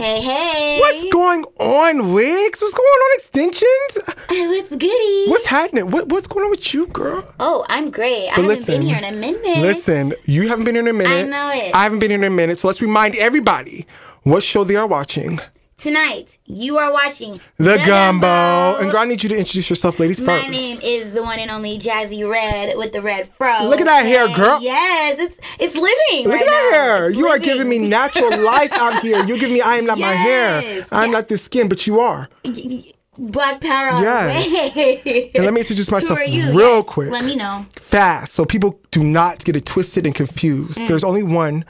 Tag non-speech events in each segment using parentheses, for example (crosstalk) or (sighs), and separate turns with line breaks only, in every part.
Hey, hey.
What's going on, Wigs? What's going on, Extensions?
What's goody?
What's happening? What, what's going on with you, girl?
Oh, I'm great. I
But
haven't been here in a minute.
Listen, you haven't been here in a minute.
I know it.
I haven't been here in a minute. So let's remind everybody what show they are watching.
Tonight, you are watching
The, Gumbo. And girl, I need you to introduce yourself, ladies,
My
first.
name is the one and only Jazzy Red with the red fro.
Look at that hair, girl.
Yes, it's it's living.
Look
right
at that
now.
hair.
It's
You are giving me natural (laughs) life out here. You're giving me I am not my hair. I'm
Yeah.
not this skin, but you are.
Black power. all the
Yes. (laughs) And let me introduce myself real
Yes,
quick.
Let me know.
fast so people do not get it twisted and confused.
Mm.
There's only one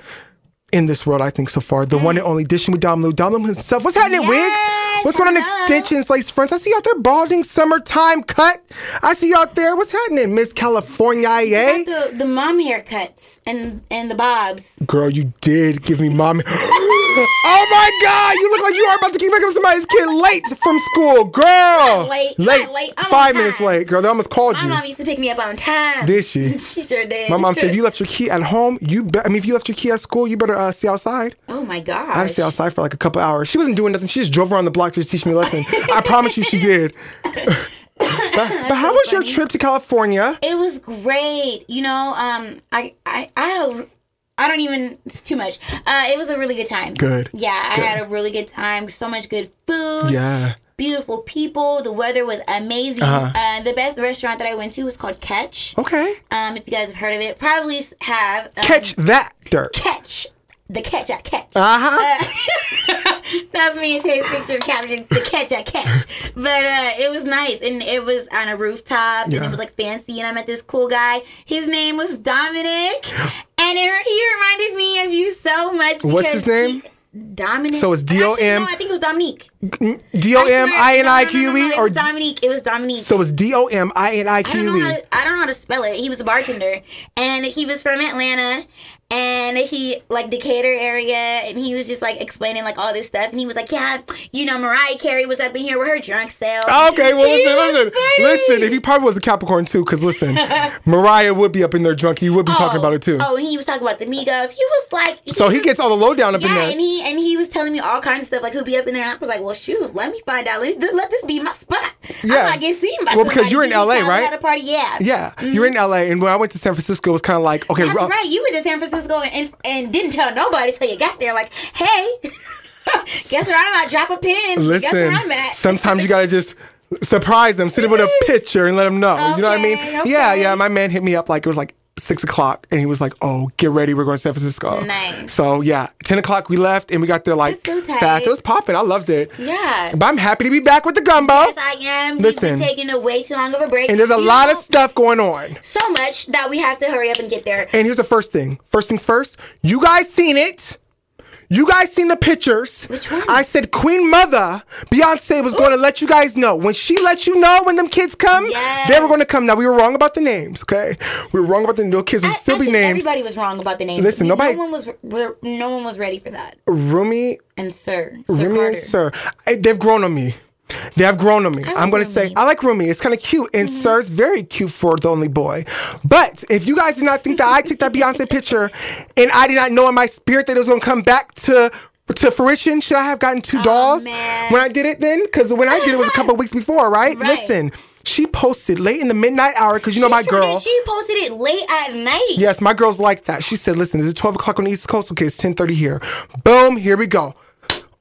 in this world, I think, so far. The one and mm. only dishing with Dom Lou. Dom himself. What's happening, Wigs? What's going on,
hello.
extensions, lace friends? I see you out there balding, summertime cut. I see you out there. What's happening, Miss California? Eh?
Got the the mom haircuts and and the bobs.
Girl, you did give me mommy. (gasps) oh my God! You look like you are about to keep picking up somebody's kid late from school, girl.
late,
late,
not late. I'm
five minutes late, girl. They almost called you.
My mom used to pick me up on time.
Did she? (laughs)
she sure did.
My mom said, if you left your key at home, you be- I mean, if you left your key at school, you better uh, stay outside.
Oh my god.
I had to stay outside for like a couple hours. She wasn't doing nothing. She just drove around the block to teach me a lesson. I promise you, she did. but, (coughs) but how was your trip to California?
It was great. You know, um, I, I, I had a, I don't even. It's too much. Uh, it was a really good time.
Good.
Yeah, I had a really good time. So much good food.
Yeah.
Beautiful people. The weather was amazing.
Uh-huh.
Uh, the best restaurant that I went to was called Catch.
Okay.
Um, if you guys have heard of it, probably have um,
Catch that dirt.
Catch. The catch at catch.
Uh (laughs) huh.
That's me and Tay's picture captioned the catch I catch. But uh, it was nice. And it was on a rooftop and it was like fancy. And I met this cool guy. His name was Dominic. And it, he reminded me of you so much.
What's his name?
he- Dominic.
So it's
Actually,
D-O-M-
No, I think it was Dominique.
D O M I N I Q E or
Dominique. It was Dominique.
so it's D O M I N I
I
Q E.
I don't know how to spell it. He was a bartender, and he was from Atlanta, and he like Decatur area, and he was just like explaining like all this stuff, and he was like, "Yeah, you know, Mariah Carey was up in here with her drunk self."
Oh, okay, well (laughs)
He
listen, listen, listen. If he probably was a Capricorn too, because listen, (laughs) Mariah would be up in there drunk. He would be talking
Oh,
about it too.
Oh, and he was talking about the Migos. He was like,
So he gets all the lowdown up in
Yeah,
there.
and he and he was telling me all kinds of stuff like who'd be up in there. And I was like, well, shoot, let me find out. Let, let this be my spot.
Yeah.
I might get seen by
Well, because you're in LA, right?
At a party, yeah.
Yeah, you're mm-hmm. in LA, and when I went to San Francisco, it was kind of like, okay,
That's right. You went to San Francisco and, and, and didn't tell nobody till you got there. Like, hey, (laughs) guess where I'm at? Drop a pin. guess
listen.
where I'm at.
Sometimes you (laughs) gotta just surprise them, sit them with a (laughs) picture, and let them know. you know what I mean?
Okay,
Yeah, yeah. My man hit me up like it was like six o'clock, and he was like, "Oh, get ready, we're going to San Francisco."
Nice.
So yeah, ten o'clock we left, and we got there like
so
fast. It was popping. I loved it.
yeah.
But I'm happy to be back with the gumbo.
Yes, I am.
Listen.
Taking a way too long of a break.
and there's a lot of stuff going on.
so much that we have to hurry up and get there.
And here's the first thing. First things first. You guys seen it. You guys seen the pictures.
Which?
I said Queen Mother, Beyonce was going to let you guys know. When she let you know when them kids come,
Yes.
they were going to come. Now, we were wrong about the names, okay? We were wrong about the little kids
I-
still
I
be named
Everybody was wrong about the names.
Listen, nobody-
No one was. No one was ready for that.
Rumi,
And Sir, Sir
Rumi
Carter.
and Sir. I- they've grown on me. They have grown on me. I'm going to say, I like Rumi. It's kind of cute. And mm-hmm. Sir's very cute for the only boy. But if you guys did not think that I took that Beyonce picture and I did not know in my spirit that it was going to come back to to fruition, should I have gotten two oh, dolls
Oh, man.
when I did it then? Because when I did it was a couple (laughs) weeks before, right?
Right.
Listen, she posted late in the midnight hour because you know
She
my
sure
girl.
did. She posted it late at night.
Yes, my girl's like that. She said, listen, is it 12 o'clock on the East Coast? Okay, it's 1030 here. Boom, here we go.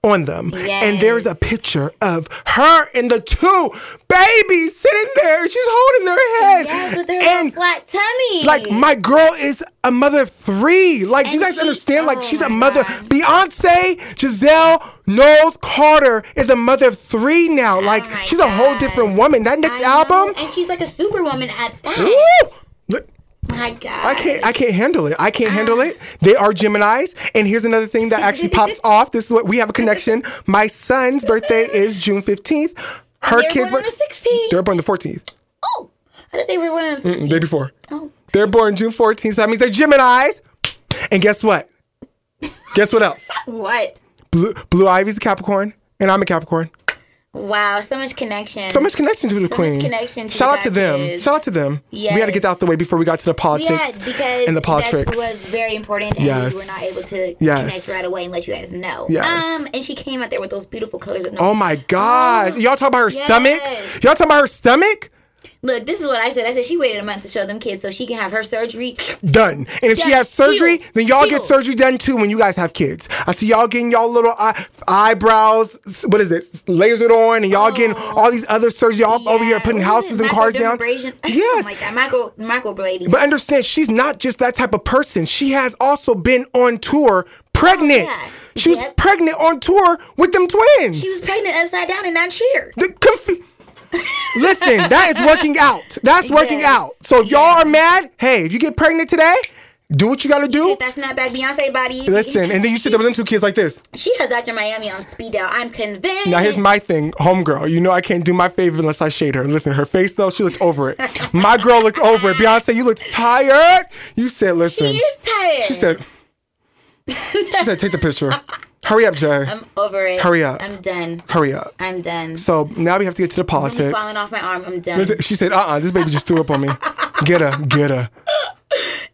On them. And there's a picture of her and the two babies sitting there. She's holding their head.
Yes, with their
and
flat tummy.
like my girl is a mother of three. Like you guys
she-
understand? Like
oh
she's a
oh
mother.
God.
Beyonce, Giselle, Knowles Carter is a mother of three now. Like
Oh
she's a whole different woman. That next
I know,
album.
and she's like a superwoman at that.
Woo!
My God.
I can't. I can't handle it. I can't handle it. Ah. They are Gemini's. And here's another thing that actually pops (laughs) off. This is what we have a connection. My son's birthday is June fifteenth. Her
They're
kids
born on the 16th.
They're born the fourteenth.
Oh, I thought they were of the
day before.
Oh,
They're born June fourteenth. So that means they're Gemini's. And guess what? (laughs) Guess what else?
what?
Blue, Blue Ivy's a Capricorn, and I'm a Capricorn.
Wow, so much connection.
So much connection to the
So
queen.
connection
Shout out to them. Shout out to them. We had to get that out the way before we got to the politics
Yeah, because
and the politics.
that was very important, and
Yes.
we were not able to
Yes.
connect right away and let you guys know.
Yes.
Um, and she came out there with those beautiful colors.
Oh my gosh. Y'all talk about her
Yes.
stomach? Y'all talking about her stomach?
Look, this is what I said. I said she waited a month to show them kids so she can have her surgery.
Done. And if she has surgery,
healed.
then y'all get surgery done too when you guys have kids. I see y'all getting y'all little eye, eyebrows, what is it, lasered on, and y'all getting oh. all these other surgeries. Y'all over here
Oh.
Putting houses and cars down.
Microdermabrasion? (laughs) Oh yes. That. Micro microblading.
But understand, she's not just that type of person. She has also been on tour pregnant.
Oh, yeah.
She was pregnant on tour with them twins.
she was pregnant upside down and not cheered.
The confu- Listen, that is working out. That's working
Yes.
out. So if y'all are mad, hey, if you get pregnant today, do what you gotta do.
That's not bad, Beyonce body.
Listen, and then you sit there with them two kids like this.
She has Dr. Miami on speed dial. I'm convinced.
Now here's my thing, homegirl. You know I can't do my favor unless I shade her. Listen, her face though, she looked over it. (laughs) My girl looked over it. Beyonce, you looked tired. You said, listen.
She is tired.
She said, she said, take the picture. (laughs) Hurry up, Jay.
I'm over it.
Hurry up.
I'm done.
Hurry up.
I'm done.
So now we have to get to the politics.
I'm falling off my arm. I'm done.
She said, uh-uh, this baby just threw up on me. (laughs) Get her, get her.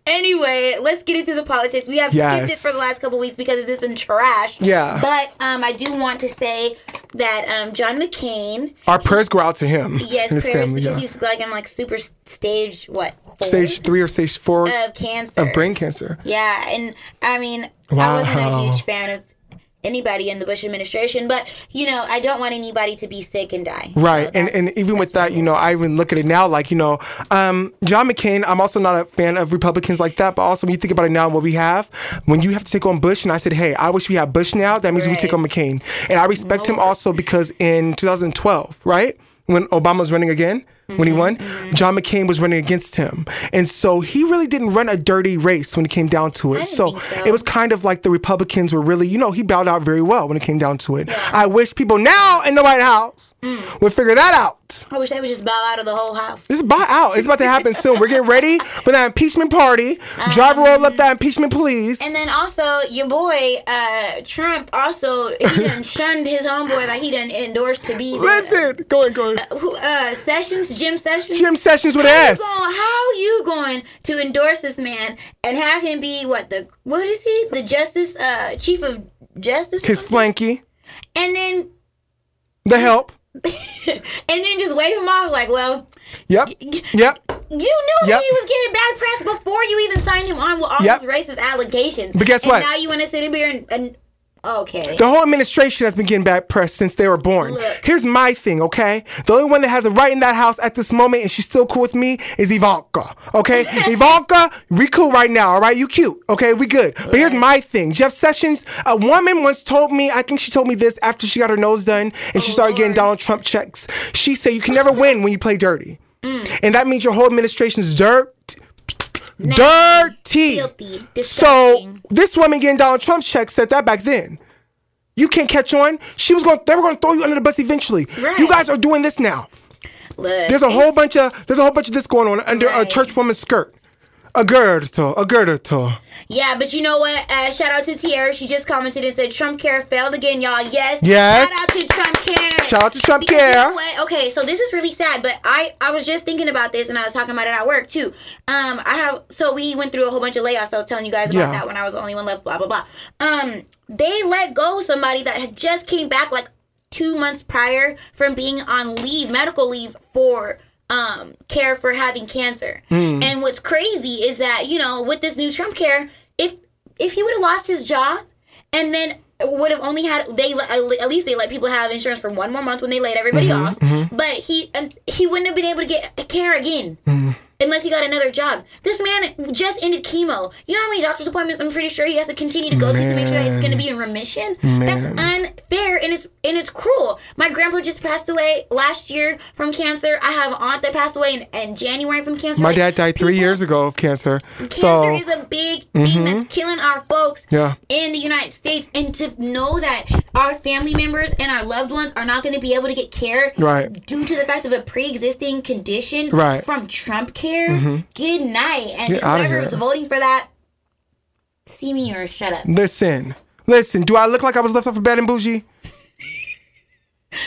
Anyway, let's get into the politics. We have
Yes.
skipped it for the last couple weeks because it's just been trash.
Yeah.
But um, I do want to say that um, John McCain,
Our prayers go out to him
yes,
his
prayers
family.
because
Yeah.
he's like in like super stage what four
Stage three or stage four
of cancer
of brain cancer.
Yeah, and I mean, I wasn't a huge fan of anybody in the Bush administration, but you know, I don't want anybody to be sick and die.
Right,
So
and and even with that, you know, I even look at it now like you know, um, John McCain. I'm also not a fan of Republicans like that, but also when you think about it now and what we have, when you have to take on Bush, and I said, hey, I wish we had Bush now. That means we take on McCain, and I respect him also because in 2012, right when Obama was running again. When he won, John McCain was running against him, and so he really didn't run a dirty race when it came down to it. So,
so.
it was kind of like the Republicans were really, you know, he bowed out very well when it came down to it. I wish people now in the White House
Mm.
would figure that out.
I wish they would just bow out of the whole house.
This bow out. It's about to happen soon. We're getting ready for that impeachment party. Driver roll up that impeachment, please.
And then also your boy uh, Trump also he done (laughs) shunned his homeboy like he done endorsed to be the,
Listen, go ahead, go ahead.
who, uh, Sessions Jim Sessions.
Jim Sessions with
How you
S.
going- how you going to endorse this man and have him be what the what is he the justice uh chief of justice
His flanky,
and then
the help. (laughs)
and then just wave him off like well
Yep. Yep.
you knew
Yep.
he was getting bad press before you even signed him on with all
Yep.
these racist allegations
But guess
and
what?
now you want to sit in here and, and okay
The whole administration has been getting bad press since they were born.
Look.
Here's my thing, okay? The only one that has a right in that house at this moment and she's still cool with me is Ivanka, okay? (laughs) Ivanka, we cool right now, all right? You cute, okay? We good. But here's my thing. Jeff Sessions, a woman once told me, I think she told me this after she got her nose done and she started getting Donald Trump checks. She said, You can never win when you play dirty.
Mm.
And that means your whole administration's dirt. Dirty.
filthy
So
disgusting.
this woman getting Donald Trump checks said that back then. You can't catch on. She was going. They were going to throw you under the bus eventually.
Right.
You guys are doing this now.
Look,
There's a whole bunch of there's a whole bunch of this going on under a
Right.
church woman's skirt. A girdle, a girdle.
Yeah, but you know what? Uh, shout out to Tierra. She just commented and said Trump care failed again, y'all. Yes.
Yes.
Shout out to Trump care.
Shout out to Trump
Because you
care.
know what? Okay, so this is really sad, but I I was just thinking about this and I was talking about it at work too. Um, I have so we went through a whole bunch of layoffs. I was telling you guys about
Yeah.
that when I was the only one left. Blah blah blah. Um, they let go somebody that had just came back like two months prior from being on leave, medical leave for um care for having cancer.
Hmm.
And what's crazy is that you know with this new Trump care, if if he would have lost his job and then would have only had they at least they let people have insurance for one more month when they laid everybody
Mm-hmm,
off. But he he wouldn't have been able to get care again.
Mm-hmm.
Unless he got another job. This man just ended chemo. You know how many doctor's appointments I'm pretty sure he has to continue to go to to make sure that he's going to be in remission? That's unfair and it's and it's cruel. My grandpa just passed away last year from cancer. I have an aunt that passed away in, in January from cancer.
My dad died three
people-
years ago of cancer.
Cancer
So mm-hmm.
is a big thing that's killing our folks
Yeah.
in the United States. And to know that our family members and our loved ones are not going to be able to get care
Right.
due to the fact of a pre existing condition
Right.
from Trump care, good night. And
Get
voting for that, see me or shut up.
listen, listen. Do I look like I was left off of bed and bougie?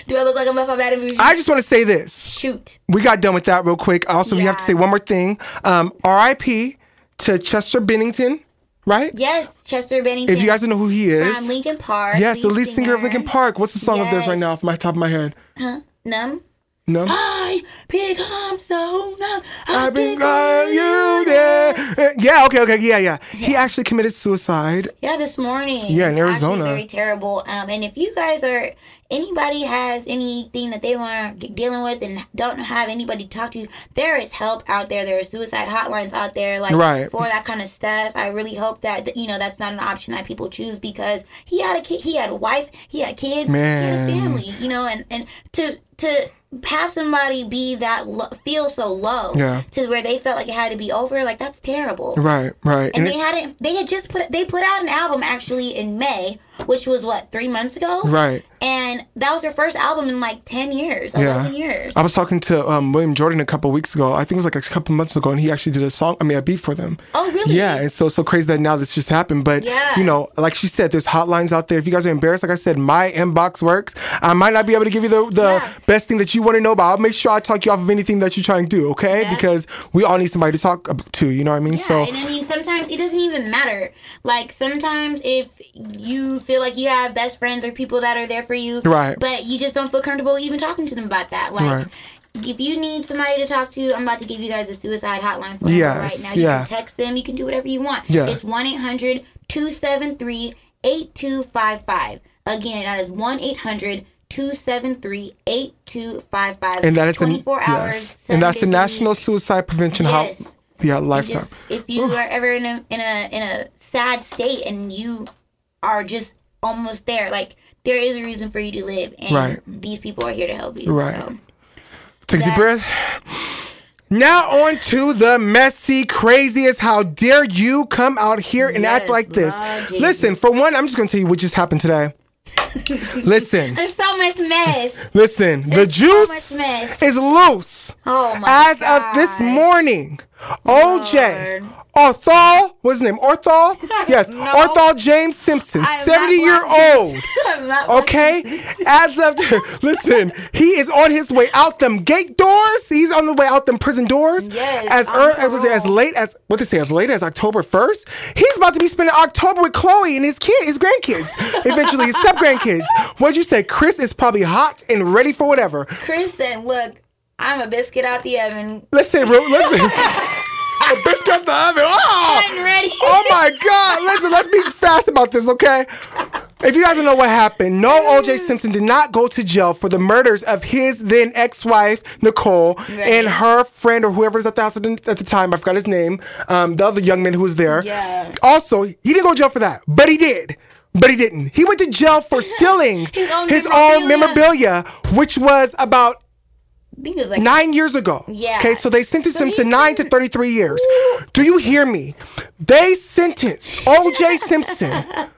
Do I look like I'm left out bad and bougie?
I just want to say this.
Shoot.
We got done with that real quick. Also, we have to say one more thing. Um, R.I.P. to Chester Bennington, right?
Yes, Chester Bennington.
If you guys don't know who he is,
from Linkin Park.
yes, the lead singer of Linkin Park. What's the song of theirs right now, off my top of my head? Huh?
Numb.
No.
I become so numb.
I've been calling you there. Uh, Yeah, okay, okay, yeah, yeah. He actually committed suicide.
Yeah, this morning.
Yeah, in
It's actually
Arizona.
very terrible. Um, and if you guys are anybody has anything that they want to dealing with and don't have anybody to talk to, there is help out there. There are suicide hotlines out there, like
Right.
for that kind of stuff. I really hope that you know that's not an option that people choose because he had a kid, he had a wife, he had kids,
Man.
he had a family. You know, and and to to have somebody be that lo- feel so low
Yeah.
to where they felt like it had to be over, like that's terrible.
Right, right.
And
And
they
it-
hadn't. They had just put. They put out an album actually in May, which was what three months ago.
right.
And that was her first album in like ten years, eleven years.
I was talking to um, William Jordan a couple weeks ago. I think it was like a couple months ago, and he actually did a song. I mean, a beat for them.
Oh, really?
Yeah, and so so crazy that now this just happened. But
Yeah.
you know, like she said, there's hotlines out there. If you guys are embarrassed, like I said, my inbox works. I might not be able to give you the the
Yeah.
best thing that you want to know, but I'll make sure I talk you off of anything that you're trying to do. Okay?
Yeah.
Because we all need somebody to talk to. You know what I mean?
Yeah,
so
and I mean, sometimes it doesn't even matter. Like sometimes if you feel like you have best friends or people that are there for you,
Right.
But you just don't feel comfortable even talking to them about that. Like,
Right.
if you need somebody to talk to, I'm about to give you guys a suicide hotline phone
Yes,
number right now. You
yeah.
can text them. You can do whatever you want.
Yeah.
It's one 800 273 8255 Again, that is one 800 273 8255
and that is the
24 hours.
yes, and that's the National. Suicide Prevention
Yes.
Hot. Yeah, lifetime.
Just, if you are ever in a in a in a sad state and you are just almost there, like there is a reason for you to live, and
Right.
these people are here to help you.
Right.
So.
Take a deep breath. Now on to the messy, craziest. How dare you come out here and act like this?
Lord Jesus.
Listen, for one, I'm just gonna tell you what just happened today. (laughs) listen,
There's so much mess.
listen. the
There's so
juice
mess.
is loose.
Oh my
As of this morning, OJ, Orthol, what's his name? Orthol? (laughs) Yes,
No.
Orthol James Simpson,
I am not
70 year old. (laughs) Okay, (laughs) as of listen, he is on his way out them gate doors. He's on the way out them prison doors.
Yes,
as
on
ear- it was uh-huh.
as
late as what did they say as late as October first. He's about to be spending October with Khloé and his kid, his grandkids, eventually his step grandkids. What'd you say? Chris is probably hot and ready for whatever.
Chris said, "Look, I'm a biscuit out the oven.
Listen, bro, listen. A biscuit out the oven. Oh!
I'm ready."
Oh my God! Listen, let's be fast about this, okay? If you guys don't know what happened, no O.J. Simpson did not go to jail for the murders of his then ex-wife Nicole and her friend or whoever's at the house at the, time. I forgot his name. Um, the other young man who was there.
Yeah.
Also, he didn't go to jail for that, but he did. But he didn't. He went to jail for stealing (laughs)
His own
own
memorabilia.
memorabilia, which was about
think it was like
nine years ago.
Yeah.
Okay, so they sentenced
So
him to nine to 33 years. Do you hear me? They sentenced OJ Simpson (laughs)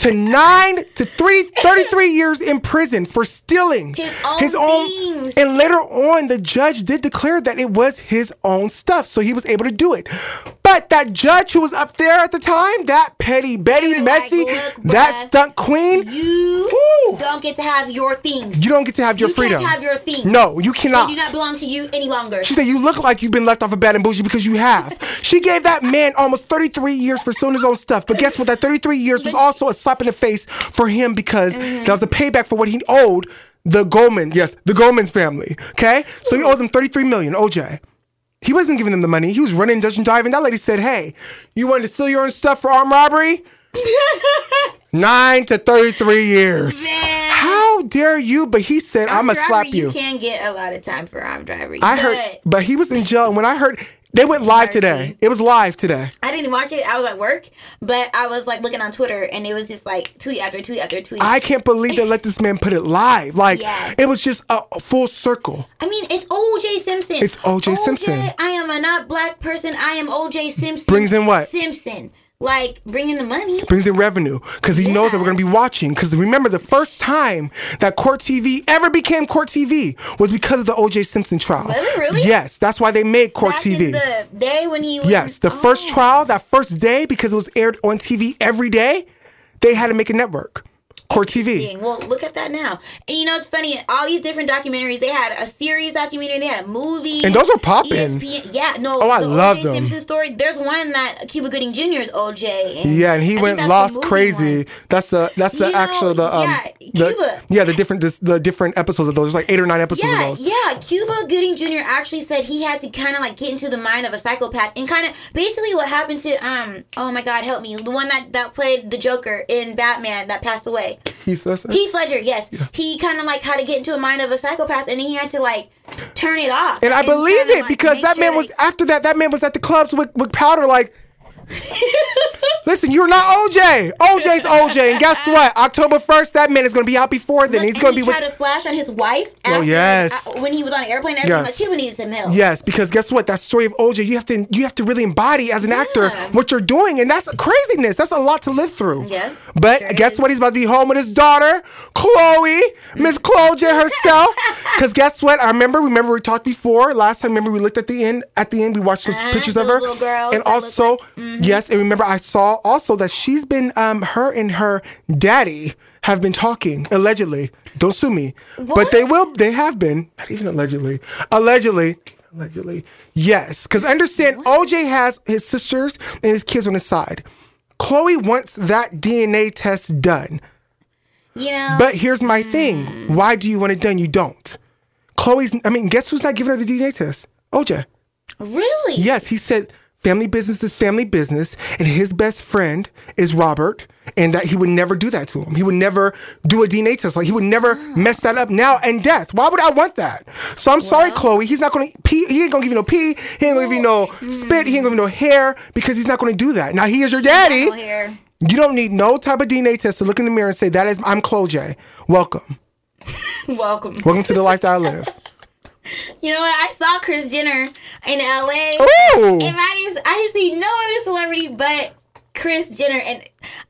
to nine to three, 33 (laughs) years in prison for stealing
His own things.
And later on, the judge did declare that it was his own stuff, so he was able to do it. But that judge who was up there at the time, that petty Betty
like,
Messy,
"Look,
that stunt queen,
you
Woo.
don't get to have your things.
you don't get to have your
You
freedom.
have your things.
No, you cannot.
They do not belong to you any longer.
She said, You look like you've been left off of bad and bougie because you have. (laughs) she gave that man almost 33 years for stealing his own stuff. But guess what? That 33 years was also a slap in the face for him because mm-hmm. that was the payback for what he owed the Goldman, yes, the Goldman's family. Okay? So he owed them 33 million, OJ. He wasn't giving them the money. He was running, dodging, diving. That lady said, Hey, you wanted to steal your own stuff for armed robbery? (laughs) Nine to 33 years.
Man.
How dare you? But he said, I'm going to slap you.
You can get a lot of time for armed robbery.
I
but
heard, but he was in jail. And when I heard, they went live today. It was live today.
I didn't even watch it. I was at work, but I was like looking on Twitter, and it was just like tweet after tweet after tweet.
I can't believe they let this man put it live. Like it was just a, a full circle.
I mean, it's O.J. Simpson.
It's O.J. Simpson.
I am a not black person. I am O.J. Simpson.
Brings in what?
Simpson. Like bringing the money.
Brings in revenue because he knows that we're gonna be watching. Because remember, the first time that Court TV ever became Court TV was because of the O.J. Simpson trial.
Was it really?
Yes, that's why they made Court
Back
TV.
the day when he was
Yes, the first
Oh.
trial, that first day, because it was aired on TV every day, they had to make a network. Court TV.
Well, look at that now. And you know, it's funny. All these different documentaries. They had a series documentary. They had a movie.
And those were popping.
Yeah. No.
Oh, I
the
love
O.J.
them.
Simpson story. There's one that Cuba Gooding Jr. is OJ. And
Yeah, and he
think
went lost crazy.
one.
That's the that's the
You know,
actual the um
yeah,
the, yeah the different this, the different episodes of those. There's like eight or nine episodes
Yeah,
of those.
yeah. Cuba Gooding Jr. actually said he had to kind of like get into the mind of a psychopath and kind of basically what happened to um oh my god help me the one that that played the Joker in Batman that passed away
Heath Ledger?
Heath Ledger yes he kind of like had to get into a mind of a psychopath and then he had to like turn it off
And I believe it
like,
because that
sure
man was after that. That man was at the clubs with, with powder. Like, (laughs) listen, you're not OJ. OJ's OJ, and guess what? October first, that man is going to be out before then.
Look,
He's going to
he
be with.
tried to flash on his wife.
Oh, yes.
uh, when he was on an airplane, everything
Yes.
like Cuba needed some help.
Yes, because guess what? That story of OJ, you have to you have to really embody as an actor what you're doing, and that's craziness. That's a lot to live through.
Yeah,
But
sure
guess
is.
what? He's about to be home with his daughter, Khloé, Miss Khloé J herself. (laughs) Because guess what? I remember. Remember we talked before last time. Remember we looked at the end. At the end, we watched those
Uh-huh,
pictures of her,
girls
and also
like- mm-hmm.
Yes, and remember I saw also that she's been um her and her daddy have been talking allegedly. Don't sue me, but they will. They have been not even allegedly. Allegedly. Allegedly. Yes. Because understand, OJ has his sisters and his kids on his side. Khloé wants that DNA test done.
You know.
But here's my thing. Why do you want it done? You don't. Khloé's, I mean, guess who's not giving her the DNA test? OJ.
really?
Yes, he said family business is family business, and his best friend is Robert, and that he would never do that to him. He would never do a DNA test. Like he would never mess that up now and death. Why would I want that? So I'm sorry, Khloé. He's not gonna pee. He ain't gonna give you no pee. He ain't gonna give you no spit. He ain't gonna give you no hair because he's not gonna do that. Now he is your daddy.
No.
You don't need no type of DNA test to look in the mirror and say that is I'm Khloé J. Welcome. (laughs)
Welcome.
Welcome to the life that I live.
You know what? I saw Kris Jenner in LA.
Ooh.
And I just I didn't see no other celebrity but Kris Jenner. And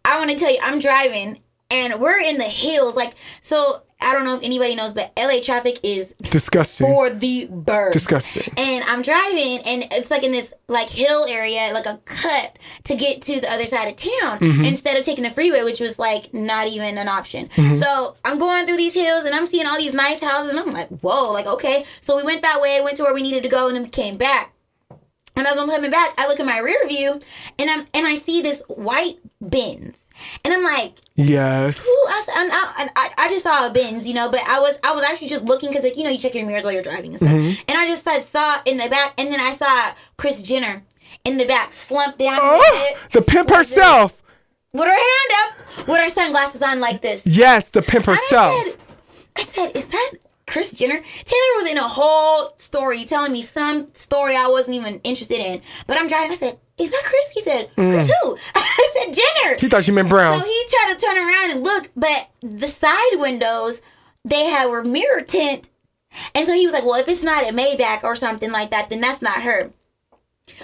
I want to tell you, I'm driving and we're in the hills. Like so I don't know if anybody knows, but LA traffic is
Disgusting.
for the birds.
Disgusting.
And I'm driving, and it's like in this like hill area, like a cut to get to the other side of town
Mm-hmm.
instead of taking the freeway, which was like not even an option.
Mm-hmm.
So I'm going through these hills, and I'm seeing all these nice houses, and I'm like, whoa, like okay. So we went that way, went to where we needed to go, and then we came back. And as I'm coming back, I look in my rear view, and I'm and I see this white Benz, and I'm like,
Yes.
I, s- and I, and I, I just saw a Benz, you know, but I was I was actually just looking because like you know you check your mirrors while you're driving and stuff,
Mm-hmm.
and I just said saw in the back, and then I saw Kris Jenner in the back, slumped down
Oh, the pimp herself.
with her hand up, with her sunglasses on like this.
Yes, the pimp herself.
I said, I said, is that Kris Jenner? Taylor was in a whole story telling me some story I wasn't even interested in, but I'm driving. I said, is that Chris? He said, Chris who? (laughs) I said Jenner.
Mm. He thought she meant Brown.
So he tried to turn around and look, but the side windows they had were mirror tint. And so he was like, Well, if it's not a Maybach or something like that, then that's not her.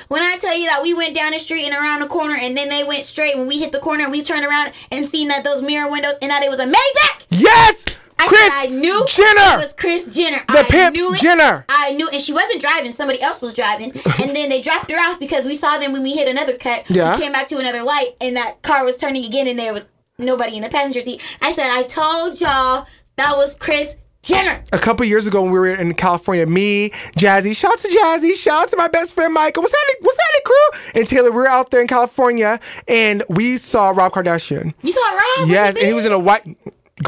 When I tell you that we went down the street and around the corner and then they went straight when we hit the corner and we turned around and seen that those mirror windows and that it was a Maybach.
yes,
I Kris I knew
Jenner.
it was Kris Jenner.
The
I
pimp
knew it.
Jenner.
I knew, and she wasn't driving. Somebody else was driving, (laughs) and then they dropped her off because we saw them when we hit another cut.
Yeah.
We came back to another light, and that car was turning again, and there was nobody in the passenger seat. I said, I told y'all that was Kris Jenner.
a couple years ago when we were in California, me, Jazzy, shout out to Jazzy, shout out to my best friend Michael. What's that? What's happening, crew? And Taylor, we were out there in California and we saw Rob Kardashian.
You saw Rob?
Yes, and he was in a white.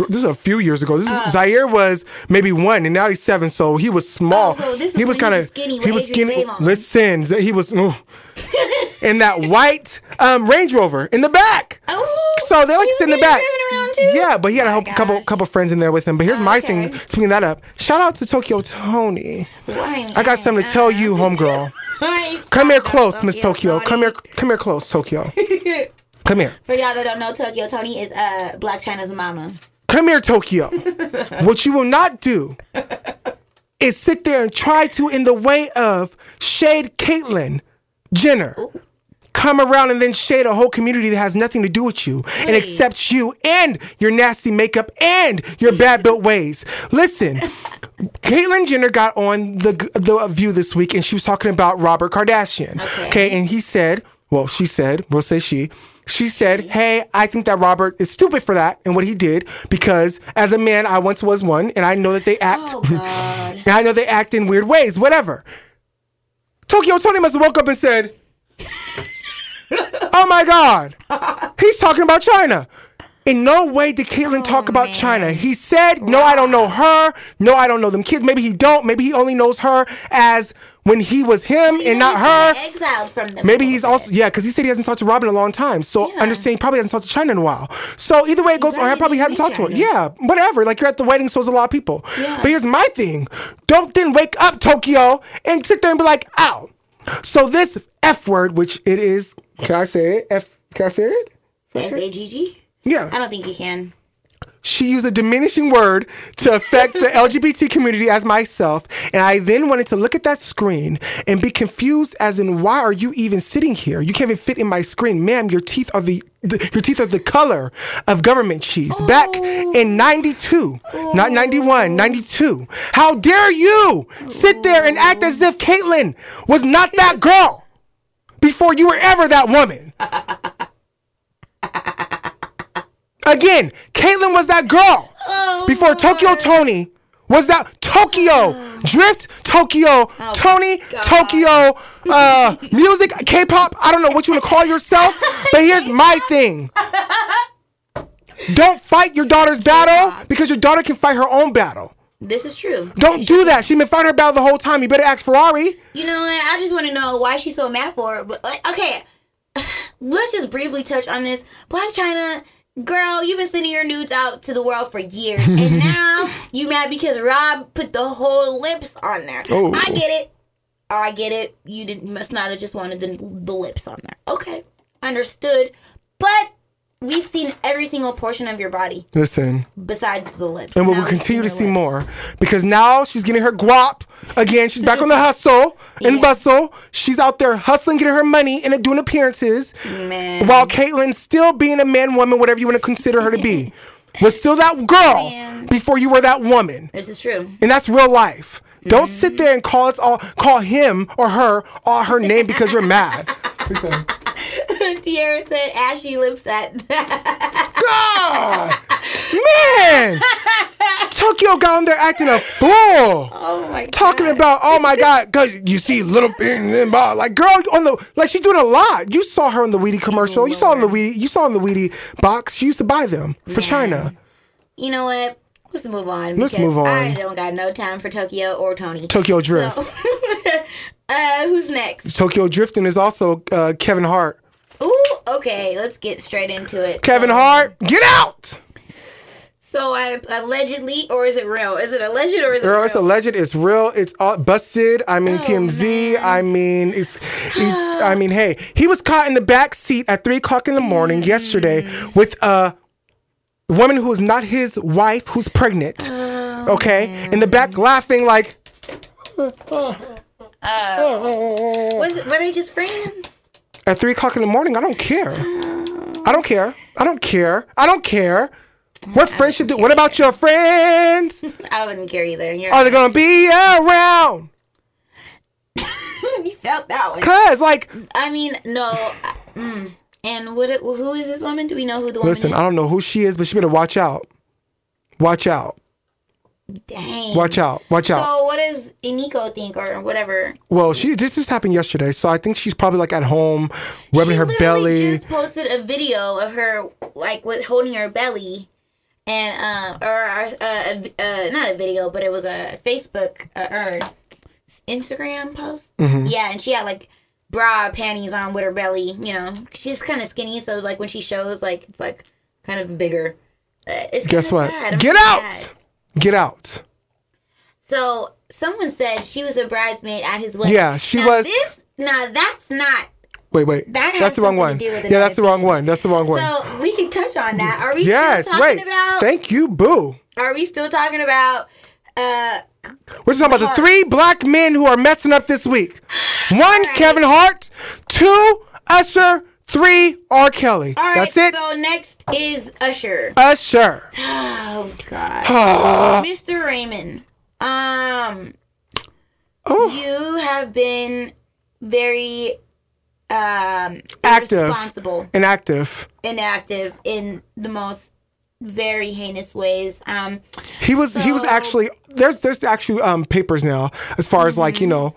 This was a few years ago. This
Uh.
was, Zaire was maybe one, and now he's seven, so he was small.
Oh, so this is
he was
he
kind
was
of
skinny
he was skinny. Listen, he was (laughs) in that white um, Range Rover in the back.
Oh,
So they like to sit in the back. Yeah, but he had a
Oh my
couple couple friends in there with him. But here's my
Okay.
thing. Speaking that up, shout out to Tokyo Toni.
Why?
I got something to tell you, (laughs) homegirl. Come here close, Miss Tokyo. Come here, come here close, Tokyo. (laughs) Come here.
For y'all that don't know, Tokyo Toni is uh Blac Chyna's mama.
Come here, Tokyo. (laughs) what you will not do is sit there and try to, in the way of shade Caitlyn Jenner. Come around and then shade a whole community that has nothing to do with you and accepts you and your nasty makeup and your bad built ways. Listen, (laughs) Caitlyn Jenner got on the the View this week and she was talking about Robert Kardashian.
Okay.
okay and he said, well, she said, we'll say she she said, "Hey, I think that Robert is stupid for that and what he did because as a man, I once was one, and I know that they act,
Oh (laughs) God.
and I know they act in weird ways. Whatever." Tokyo Toni must have woke up and said, "Oh my God, he's talking about Chyna." In no way did Caitlyn talk oh, about
man.
Chyna. He said, "No, I don't know her. No, I don't know them kids. Maybe he don't. Maybe he only knows her as when he was him and not her."
Exiled from them.
Maybe he's also yeah, because he said he hasn't talked to Robin in a long time. So
Yeah.
understand he probably hasn't talked to Chyna in a while. So either way it goes, or I
probably
hadn't talked to her. Yeah, whatever. Like you're at the wedding, so there's a lot of people.
Yeah.
But here's my thing: don't then wake up Tokyo and sit there and be like, "Ow." So this F word, which it is, can I say it? F? Can I say it?
S A G G.
Yeah.
I don't think you can.
She used a diminishing word to affect the (laughs) LGBT community as myself, and I then wanted to look at that screen and be confused as in why are you even sitting here? You can't even fit in my screen, ma'am. Your teeth are the, the your teeth are the color of government cheese. Back oh. in '92, not '91, '92. How dare you sit there and act as if Caitlyn was not that girl before you were ever that woman? (laughs) Again, Caitlyn was that girl before Tokyo Toni was that Tokyo Drift Tokyo Toni Tokyo (laughs) uh, music K-pop. I don't know what you want to call yourself, but here's (laughs) my thing. Don't fight your daughter's battle because your daughter can fight her own battle.
This is true.
Don't do that. She's been fighting her battle the whole time. You better ask Ferrari.
You know what? I just want to know why she's so mad for it. But okay, (laughs) let's just briefly touch on this. Blac Chyna, girl, you've been sending your nudes out to the world for years, and (laughs) now you mad because Rob put the whole lips on there.
Oh.
I get it. Oh, I get it. You didn't must not have just wanted the, the lips on there. Okay, understood. But we've seen every single portion of your body
Listen,
besides the lips.
and we will continue to see
your
more because now she's getting her guap again. She's back on the (laughs) hustle and
Yeah.
bustle. She's out there hustling, getting her money, and doing appearances.
Man.
While Caitlyn's still being a man, woman, whatever you want to consider her to be, (laughs) was still that girl
Man.
before you were that woman,
This is true.
and that's real life. Don't sit mm-hmm. there and call it all, call him or her all her name because you're mad. (laughs) Please say. (laughs)
Tierra said ashy lips at that.
God, (laughs) man, Tokyo got on there acting a fool.
Oh my god.
talking about oh my god because you see little thing like girl on the like she's doing a lot. You saw her in the Weedy commercial. You saw in the Weedy you saw in the Weedy box. She used to buy them for Chyna.
You know what? Let's move on.
Let's move on.
I don't got no time for Tokyo or Toni.
Tokyo Drift
So, (laughs) uh, who's next?
Tokyo Drifting is also uh, Kevin Hart
Ooh, okay. Let's get straight into it.
Kevin Hart get out
So I allegedly, or is it real? Is it alleged or is it
girl
real?
it's alleged it's real it's all busted I mean
Oh,
TMZ
man.
I mean it's, it's I (gasps) mean hey he was caught in the back seat at three o'clock in the morning yesterday
Mm.
with a woman who is not his wife who's pregnant
Oh,
okay in the back laughing like
Was it, were they just friends?
at three o'clock in the morning. I don't care. I don't care. I don't care. I don't care. What friendship? Do, what about your friends? (laughs)
I wouldn't care either. You're,
Are they gonna be around? (laughs)
you felt that one.
Cause like,
I mean, no. uh, Mm. And what? Who is this woman? Do we know who the woman
listen,
is?
I don't know who she is, but she better watch out. Watch out.
Dang.
Watch out. Watch out.
So what does Eniko think or whatever?
Well, she this just happened yesterday, so I think she's probably like at home, rubbing
she
her belly.
Just posted a video of her like with holding her belly, and uh, or uh, uh, uh, not a video, but it was a Facebook uh, or Instagram post.
Mm-hmm.
Yeah, and she had like bra panties on with her belly. You know, she's kind of skinny, so like when she shows, like it's like kind of bigger. Uh, it's
Guess what? Get out.
sad.
Get out.
So someone said she was a bridesmaid at his wedding.
Yeah, she
Now
was-
This now that's not.
Wait, wait.
That
That's the wrong one.
to do with
Yeah, that's the wrong one. That's the wrong one.
So we can touch on that. Are we
yes,
still talking
wait.
about?
Thank you, boo.
are we still talking about? Uh,
We're talking about the three black men who are messing up this week. One,
right.
Kevin Hart. Two, Usher. Three, R. Kelly.
all right.
That's it.
So next is Usher.
Usher.
Oh God. (sighs) Mr. Raymond. Um,
oh,
you have been very um,
Active.
irresponsible,
Inactive.
inactive in the most very heinous ways. Um,
He was he was actually there's there's actually um papers now as far as like, you
Mm-hmm.
know,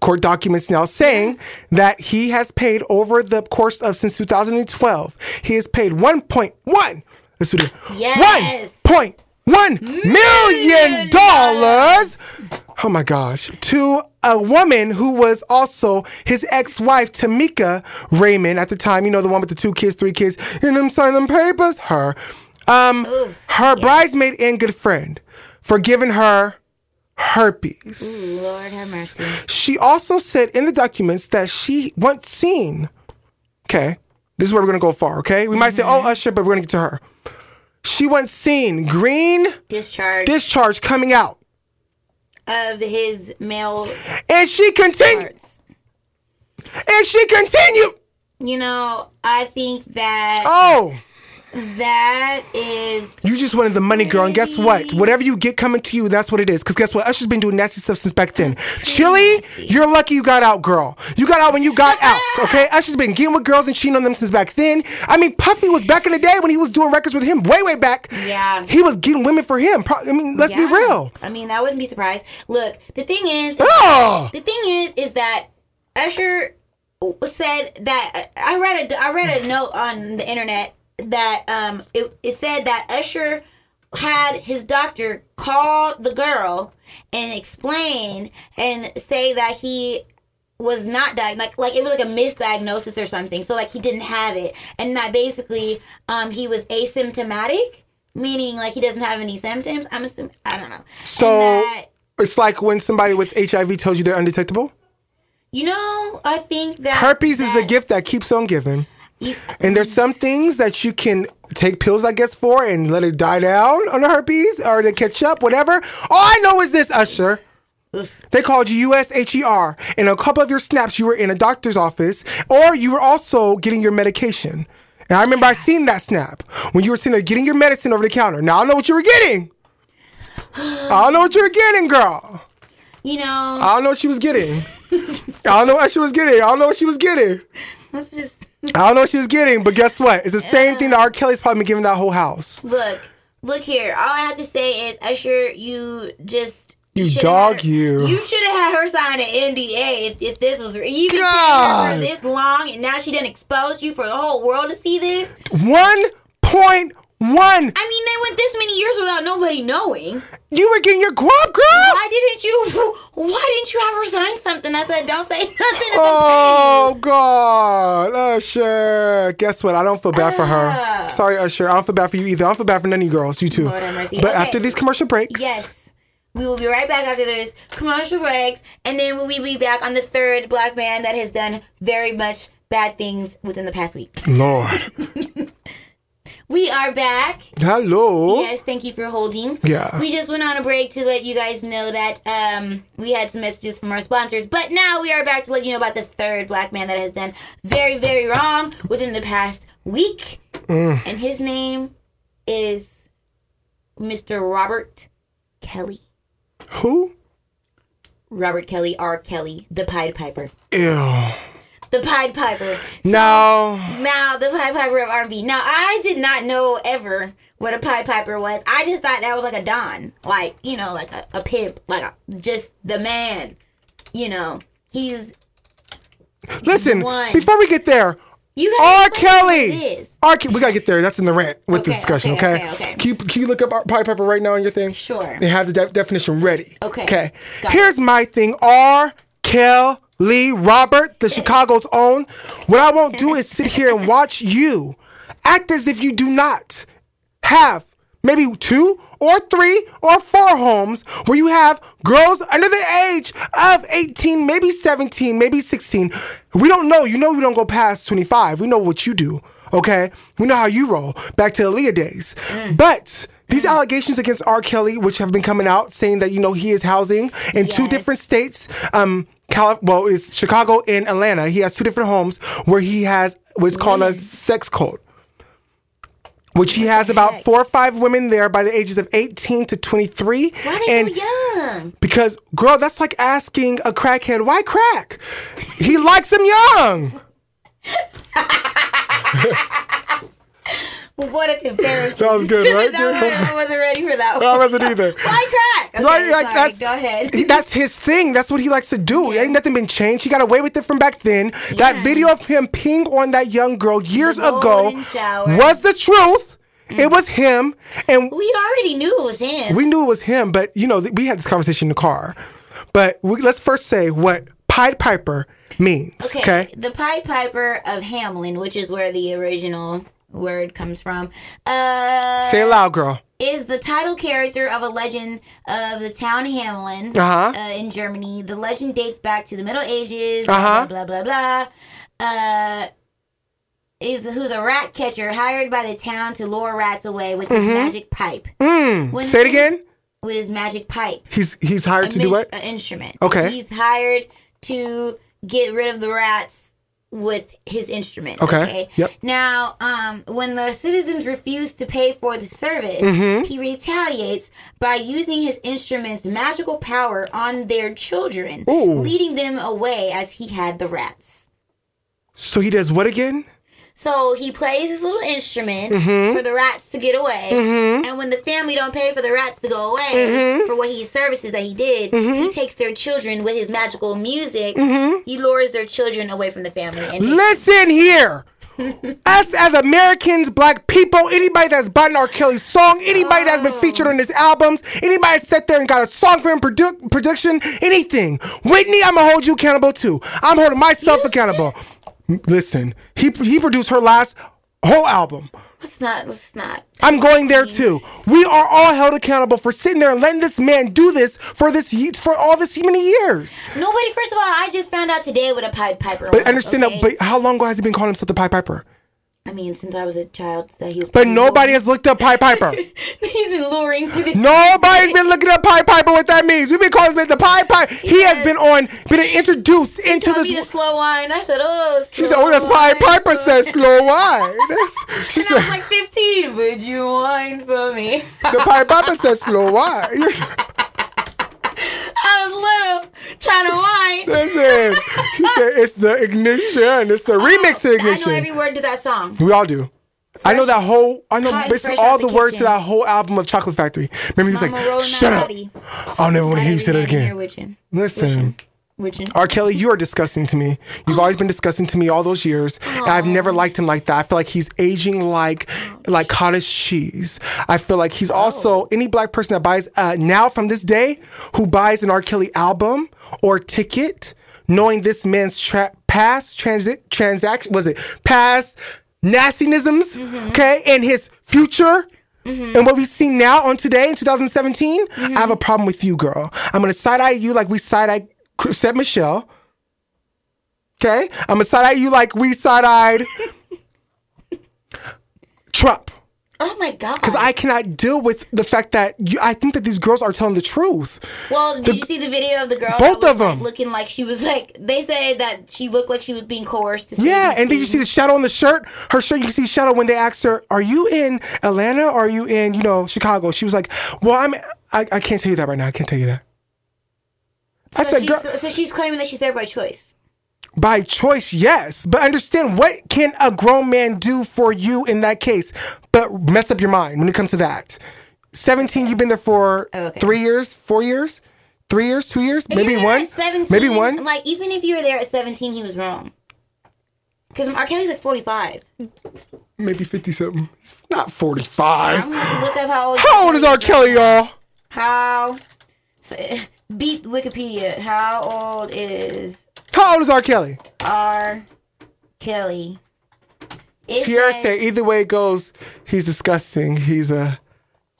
court documents now saying that he has paid over the course of since 2012, he has paid 1.1 let's do.
Yes.
1.1 million dollars. Oh my gosh. To a woman who was also his ex-wife, Tameka Raymond, at the time, you know, the one with the two kids, three kids, and them signing them papers, her. Um, her bridesmaid and good friend for giving her herpes.
Lord have mercy.
She also said in the documents that she once seen. Okay, this is where we're gonna go far. Okay, we might say, "Oh, Usher," but we're gonna get to her. She once seen green
Discharge
discharge coming out,
of his male
and she continued.
parts.
And she continued.
You know, I think that
Oh,
that is
you just wanted the money, girl. And guess what? Whatever you get coming to you, that's what it is. Because guess what? Usher's been doing nasty stuff since back then. Chili, you're lucky you got out, girl. You got out when you got out, okay? (laughs) Usher's been getting with girls and cheating on them since back then. I mean, Puffy was back in the day when he was doing records with him way, way back.
Yeah.
He was getting women for him. I mean, let's be real.
I mean, I wouldn't be surprised. Look, the thing is,
Oh,
the thing is, is that Usher said that I read a I read a note on the internet that um it, it said that Usher had his doctor call the girl and explain and say that he was not diagnosed like like it was like a misdiagnosis or something so like he didn't have it and that basically um he was asymptomatic meaning like he doesn't have any symptoms i'm assuming i don't know
so
that,
it's like when somebody with HIV tells you they're undetectable.
you know i think that
Herpes is a gift that keeps on giving. And there's some things that you can take pills, I guess, for and let it die down on the herpes or to catch up, whatever. All I know is this, Usher. They called you USHER. In a couple of your snaps, you were in a doctor's office or you were also getting your medication. And I remember I seen that snap when you were sitting there getting your medicine over the counter. Now I know what you were getting. I don't know what you were getting, girl.
you know
I don't know what she was getting. I don't know what she was getting. I don't know what she was getting.
let's just
I don't know what she was getting, but guess what? It's the same thing that R. Kelly's probably been giving that whole house.
look look here all i have to say is usher you just
You dog,
her-
you.
You should have had her sign an NDA if, if this was. You've been her
God.
for this long, and now she didn't expose you for the whole world to see this.
One point one.
I mean, they went this many years without nobody knowing.
You were getting your guap, girl.
Why didn't you? (laughs) Why didn't you have her sign something that said "Don't say nothing"?
Oh God, Usher. Guess what? I don't feel bad for her. Ah. Sorry, Usher. I don't feel bad for you either. I don't feel bad for none of you girls. You too.
Lord have mercy.
But
Okay.
after these commercial breaks,
Yes. We will be right back after this commercial breaks, and then we'll be back on the third black man that has done very much bad things within the past week.
Lord. (laughs)
We are back.
Hello.
Yes, thank you for holding.
Yeah.
We just went on a break to let you guys know that um, we had some messages from our sponsors, but now we are back to let you know about the third black man that has done very, very wrong within the past week.
Mm.
And his name is Mr. Robert Kelly.
Who?
Robert Kelly, R. Kelly, the Pied Piper.
Ew.
The Pied Piper.
No.
Now, the Pied Piper of R&B. Now, I did not know ever what a Pied Piper was. I just thought that was like a Don. Like, you know, like a, a pimp. Like, a, just the man. You know, he's...
Listen.
One.
Before we get there,
You
R.
gotta explain what it
Kelly. R. Ke- we gotta get there. That's in the rant with the discussion.
okay,
Okay.
okay, okay.
Can you can you look up Pied Piper right now on your thing?
Sure.
And have the de- definition ready.
Okay.
Okay.
Got
Here's my thing. R. Kelly Robert, the Chicago's own. What I won't do is sit here and watch you act as if you do not have maybe two or three or four homes where you have girls under the age of 18, maybe 17, maybe 16. We don't know. You know we don't go past 25. We know what you do. Okay? We know how you roll. Back to Aaliyah days. Mm. But these allegations against R. Kelly, which have been coming out, saying that you know he is housing in two different states. Um, Cali- well, it's Chicago and Atlanta. He has two different homes where he has what's called a sex cult which he has about four or five women there by the ages of 18 to 23.
Why are they
and
so young?
because, girl, that's like asking a crackhead, why crack? He likes them young. (laughs)
What a comparison.
That was good, (laughs) right?
that was, I wasn't ready for that one.
I wasn't either. (laughs)
Why crack? Okay,
Right, like
sorry,
that's
go ahead.
he- That's his thing. That's what he likes to do. Ain't nothing been changed. He got away with it from back then. That video of him peeing on that young girl years ago
shower. Mm.
was the truth. It was him, and
we already knew it was him.
we knew it was him. But you know, th- we had this conversation in the car. But we, let's first say what Pied Piper means.
Okay.
Okay.
The Pied Piper of Hamelin, which is where the original word comes from, uh,
Say it loud, girl.
is the title character of a legend of the town Hamelin
Uh-huh.
uh, in Germany. The legend dates back to the Middle Ages.
Uh-huh.
Blah blah blah blah. Uh, is who's a rat catcher hired by the town to lure rats away with his magic pipe.
Mm.
When
Say it again.
With his magic pipe.
He's he's hired to do what?
An instrument.
Okay.
He's hired to get rid of the rats with his instrument.
Okay. Yep.
Now, um, when the citizens refuse to pay for the service,
Mm-hmm.
he retaliates by using his instrument's magical power on their children,
Ooh.
leading them away as he had the rats.
So he does what again?
So he plays his little instrument
Mm-hmm.
for the rats to get away, and when the family don't pay for the rats to go away
Mm-hmm.
for what he services that he did, he takes their children with his magical music.
Mm-hmm.
He lures their children away from the family.
Listen here. (laughs) Us as Americans, black people, anybody that's bought an R. Kelly song, anybody that's been featured on his albums, anybody sat there and got a song for him, produ- production, anything. Whitney, I'm gonna hold you accountable too. I'm holding myself accountable. Listen, he he produced her last whole album.
let's not. Let's not.
I'm going there too. We are all held accountable for sitting there and letting this man do this for this for all this many years.
Nobody. First of all, I just found out today what a Pied Piper.
But
was,
understand
okay?
that. But how long ago has he been calling himself the Pied Piper?
I mean, since I was a child, that he was.
But nobody has looked up Pied Piper. (laughs)
He's been luring
Nobody's (laughs) been looking up Pied Piper what that means. We've been calling him the Pied Piper. He has
Yes.
been on, been introduced into
Told me to
this.
slow wine. I said, "Oh."
She said, "Oh, that's Pied Piper said slow (laughs) wine." That's, she
And I was like 15. Would you wine for me?
"The Pied Piper said slow wine."
I was little, trying to whine.
Listen, she (laughs) said it's the ignition. It's the remix to
I know every word to that song.
We all do. I know that whole. I know basically all the
the
words to that whole album of Chocolate Factory. Remember, he was like, "Shut up!
body.
I'll never want to hear you say that again."
witching. Witching.
R. Kelly, you are disgusting to me. You've always been disgusting to me all those years. And I've never liked him like that. I feel like he's aging like like cottage cheese. I feel like he's also oh. any black person that buys uh, now from this day who buys an R. Kelly album or ticket, knowing this man's tra- past transit transaction was it past nastinisms, mm-hmm. okay, and his future. Mm-hmm. And what we see now on today in 2017, I have a mm-hmm. problem with you, girl. I'm gonna side eye you like we side eye Seth Michelle. Okay, I'm gonna side eye you like we side eyed Trump.
Oh my god.
Because I cannot deal with the fact that you, I think that these girls are telling the truth.
Well, did you see the video of the girl?
Both of
like,
them.
looking like she was like they say that she looked like she was being coerced. To say
Yeah, and did you see the shadow on the shirt? Her shirt, you can see shadow when they asked her, "Are you in Atlanta or are you in, you know, Chicago?" She was like, "Well, I'm. I, I can't tell you that right now. I can't tell you that." I
So
said,
she's,
"Girl,
so she's claiming that she's there by choice.
by choice, yes, but understand what can a grown man do for you in that case? But mess up your mind when it comes to that. Seventeen, you've been there for oh,
Okay.
three years, four years, three years, two years,
If
maybe one,
at 17,
maybe one.
Like even if you were there at 17, he was wrong. Because R. Kelly's like 45.
maybe fifty something. He's not forty-five.
I'm gonna have to look up how old.
How old is R. Kelly, y'all?
How? so, beat Wikipedia. How old is
How old is R. Kelly?
R. Kelly? It
Tierra
says
say either way it goes, he's disgusting. He's a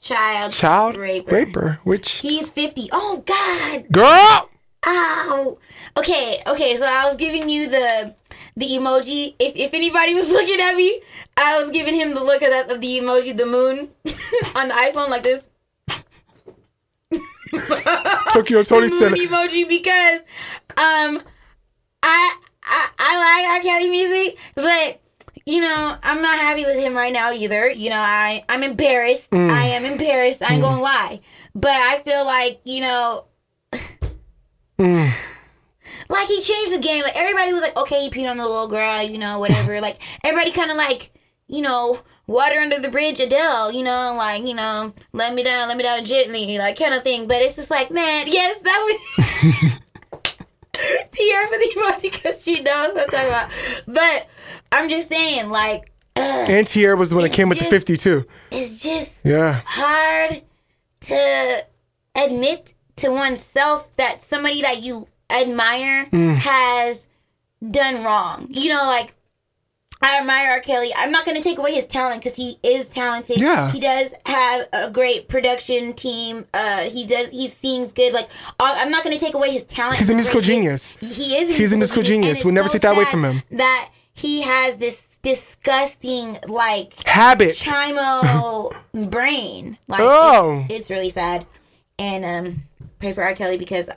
child
child
raper.
raper. Which
He's 50. Oh God.
girl?
Ow. Okay. Okay. So I was giving you the the emoji. If if anybody was (laughs) looking at me, I was giving him the look of that of the emoji, the moon, (laughs) on the iPhone like this. (laughs)
Tokyo
Toni
said
emoji because um I I I like R. Kelly music, but you know I'm not happy with him right now either. You know I I'm embarrassed.
Mm.
I am embarrassed. I ain't gonna lie, but I feel like you know.
Mm. (sighs)
like he changed the game. Like everybody was like, okay, he peed on the little girl, you know, whatever. (laughs) like everybody kind of like, you know, water under the bridge, Adele, you know, like you know, let me down, let me down gently, like kind of thing. But it's just like, man, yes, that was. (laughs) Tear for the emoji because she knows what I'm talking about. But I'm just saying, like,
And Tierra was the one that came with the 52.
it's just
Yeah.
hard to admit to oneself that somebody that you admire
Mm.
has done wrong. You know, like I admire R. Kelly. I'm not going to take away his talent because he is talented.
Yeah.
he does have a great production team. Uh, he does. He sings good. Like I'm not going to take away his talent.
He's a musical genius.
He is.
He's a musical genius.
and
We'll never
so
take that away from him.
That he has this disgusting like
Habit.
chimo (laughs) brain. Like
Oh.
it's, it's really sad. And um pray for R. Kelly because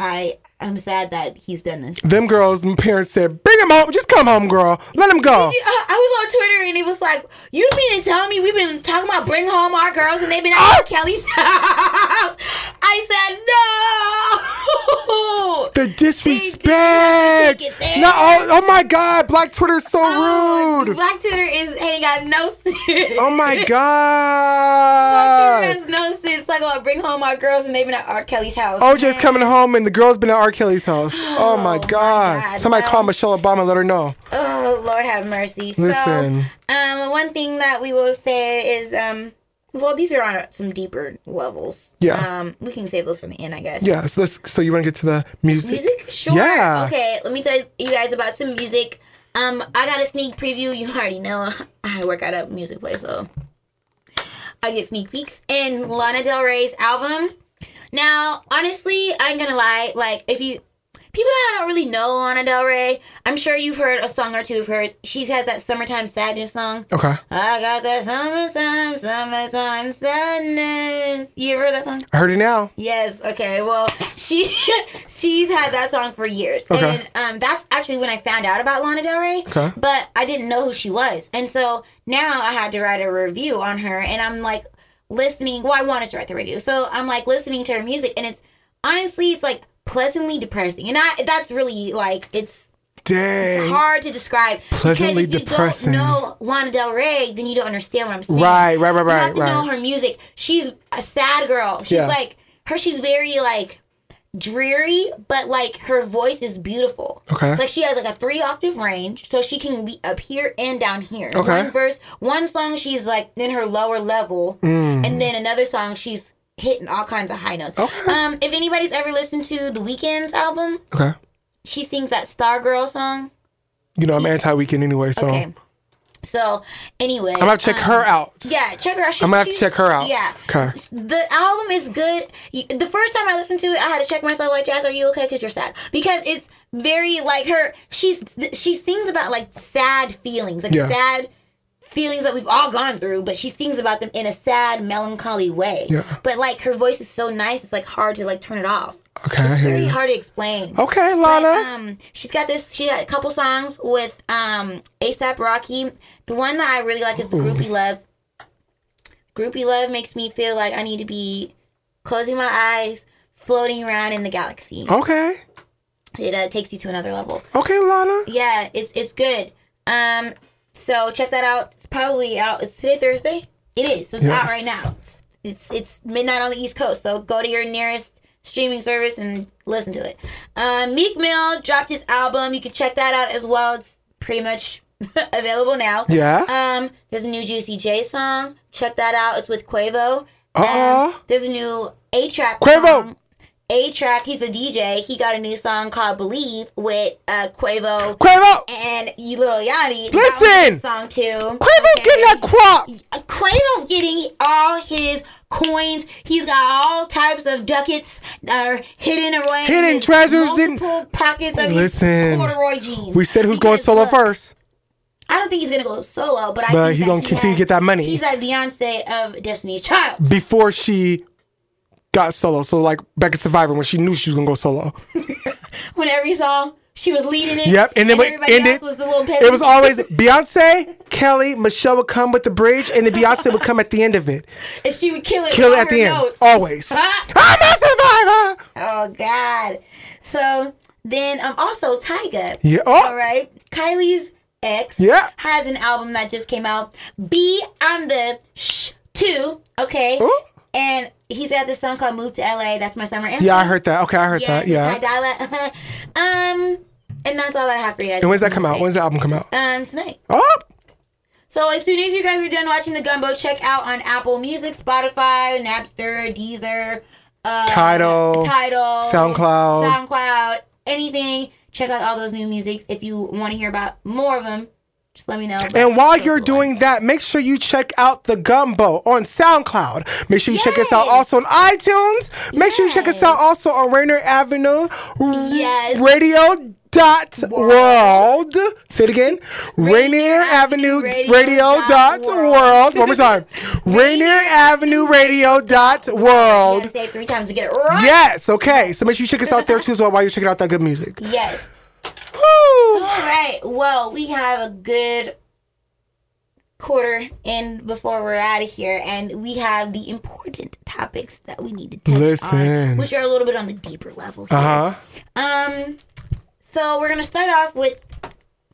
I am sad that he's done this.
Them girls, my parents said, bring him home. Just come home, girl. Let him go.
I uh, I was on Twitter and it was like, you mean to tell me we've been talking about bring home our girls and they've been at R. Kelly's house? I said no.
The disrespect.
take it there.
No, oh, oh my God. Black Twitter is so
Oh,
rude.
Black Twitter is ain't got no sense.
Oh my (laughs)
Twitter
God.
has no sense. Like, about bring home our girls and they've been at R. Kelly's house.
OJ's coming home and the girl's been at R. Kelly's house. Oh, my
my
God.
God,
Somebody call Michelle Obama and let her know.
Oh Lord have mercy.
Listen.
So, um, one thing that we will say is, um, well, these are on some deeper levels.
Yeah.
Um, we can save those for the end, I guess.
Yeah, so let's. So you want to get to the music?
Music? Sure.
Yeah.
Okay, let me tell you guys about some music. Um, I got a sneak preview. You already know (laughs) I work at a music place, so I get sneak peeks. And Lana Del Rey's album. Now, honestly, I'm gonna lie. Like, if you people that I don't really know Lana Del Rey, I'm sure you've heard a song or two of hers. She has that summertime sadness song.
Okay.
I got that summertime, summertime sadness. You ever heard that song?
I heard it now.
Yes. Okay. Well, she (laughs) she's had that song for years,
Okay.
and um, that's actually when I found out about Lana Del Rey.
Okay.
But I didn't know who she was, and so now I had to write a review on her, and I'm like listening. Well, I wanted to write the review, so I'm like listening to her music, and it's honestly, it's like pleasantly depressing, and I that's really like it's
Dang.
hard to describe.
Pleasantly
because if
depressing.
you don't know Lana Del Rey, then you don't understand what I'm saying.
Right, right, right,
You
right,
have to know her music. She's a sad girl. She's
Yeah.
like her. She's very like dreary, but like her voice is beautiful.
Okay.
Like she has like a three octave range, so she can be up here and down here.
Okay.
One verse, one song she's like in her lower level,
Mm.
and then another song she's hitting all kinds of high notes.
Okay.
Um, if anybody's ever listened to the Weeknd's album,
Okay.
she sings that Star Girl song.
You know I'm anti-weekend anyway, so
Okay. So anyway,
I'm gonna check her um, out.
Yeah, check her out. She's,
I'm gonna have to check her out.
Yeah.
Okay.
The album is good. The first time I listened to it, I had to check myself like, Jazz, are you okay? Because you're sad. Because it's very like her. She's she sings about like sad feelings, like
Yeah.
sad feelings that we've all gone through, but she sings about them in a sad, melancholy way.
Yeah.
But like her voice is so nice, it's like hard to like turn it off.
Okay, I
It's
hear
very
you.
hard to explain.
Okay,
But,
Lana.
um, she's got this. She got a couple songs with um ASAP Rocky. The one that I really like is the Groupie Love. Groupie Love makes me feel like I need to be closing my eyes, floating around in the galaxy.
okay.
It uh, takes you to another level.
Okay, Lana.
Yeah, it's it's good. Um, so check that out. It's probably out. It's today Thursday. It is. So it's out right now. It's it's midnight on the East Coast. So go to your nearest streaming service and listen to it. Um, Meek Mill dropped his album. You can check that out as well. It's pretty much (laughs) available now.
Yeah.
Um, there's a new Juicy J song. Check that out. It's with Quavo.
Uh-uh.
Um, there's a new A-Trak.
Quavo.
A-Trak. He's a DJ. He got a new song called "Believe" with uh, Quavo
Quavo.
and you little Yachty.
Listen!
song too.
Quavo's getting that quap.
Uh, Quavo's getting all his coins. He's got all types of ducats that are hidden away. in
Hidden
his
treasures in-
pockets of
Listen.
his corduroy jeans.
We said who's going solo
look,
first.
I don't think he's gonna go solo, but I
But
think
he gonna continue
has-
to get that money.
He's that Beyonce of Destiny's Child.
Before she got solo. So like back at Survivor when she knew she was gonna go solo. (laughs)
Whenever he saw she was leading it.
Yep. And then we
everybody
ended.
else was the little
It was always Beyonce, Kelly, Michelle would come with the bridge, and then Beyonce would come at the end of it.
and she would kill it.
Kill it at the end.
notes.
Always.
Ah!
I'm a survivor.
Oh God. So then um also Tyga.
Yeah. Oh.
All right. Kylie's ex
Yeah.
has an album that just came out. B on the Shh two. Okay.
Oh.
And he's got this song called "Move to LA." That's my summer anthem.
Yeah, I heard that. Okay, I heard
Yeah,
that. Yeah.
Ty Dolla. And that's all I have for you guys.
And when's that come out? When's the album come out?
Um, tonight.
Oh,
So as soon as you guys are done watching the Gumbo, check out on Apple Music, Spotify, Napster, Deezer, uh,
Tidal,
Tidal,
SoundCloud.
SoundCloud, anything. Check out all those new musics. If you want to hear about more of them, just let me know.
And while you're doing that, make sure you check out the Gumbo on SoundCloud. Make sure you check us out also on iTunes. Make sure you check us out also on Rainier Avenue
Yes.
Radio dot world. Say it again. Rainier Avenue
Radio
Radio
dot
dot
world.
world. One more time. (laughs) Rainier Avenue Radio dot world.
say it three times to get it right.
Yes, okay. So make sure you check us out there too as well while you're checking out that good music.
Yes.
Woo!
All right. Well, we have a good quarter in before we're out of here, and we have the important topics that we need to touch
Listen.
on, which are a little bit on the deeper level.
Uh huh.
Um, so we're gonna start off with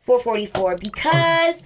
444 because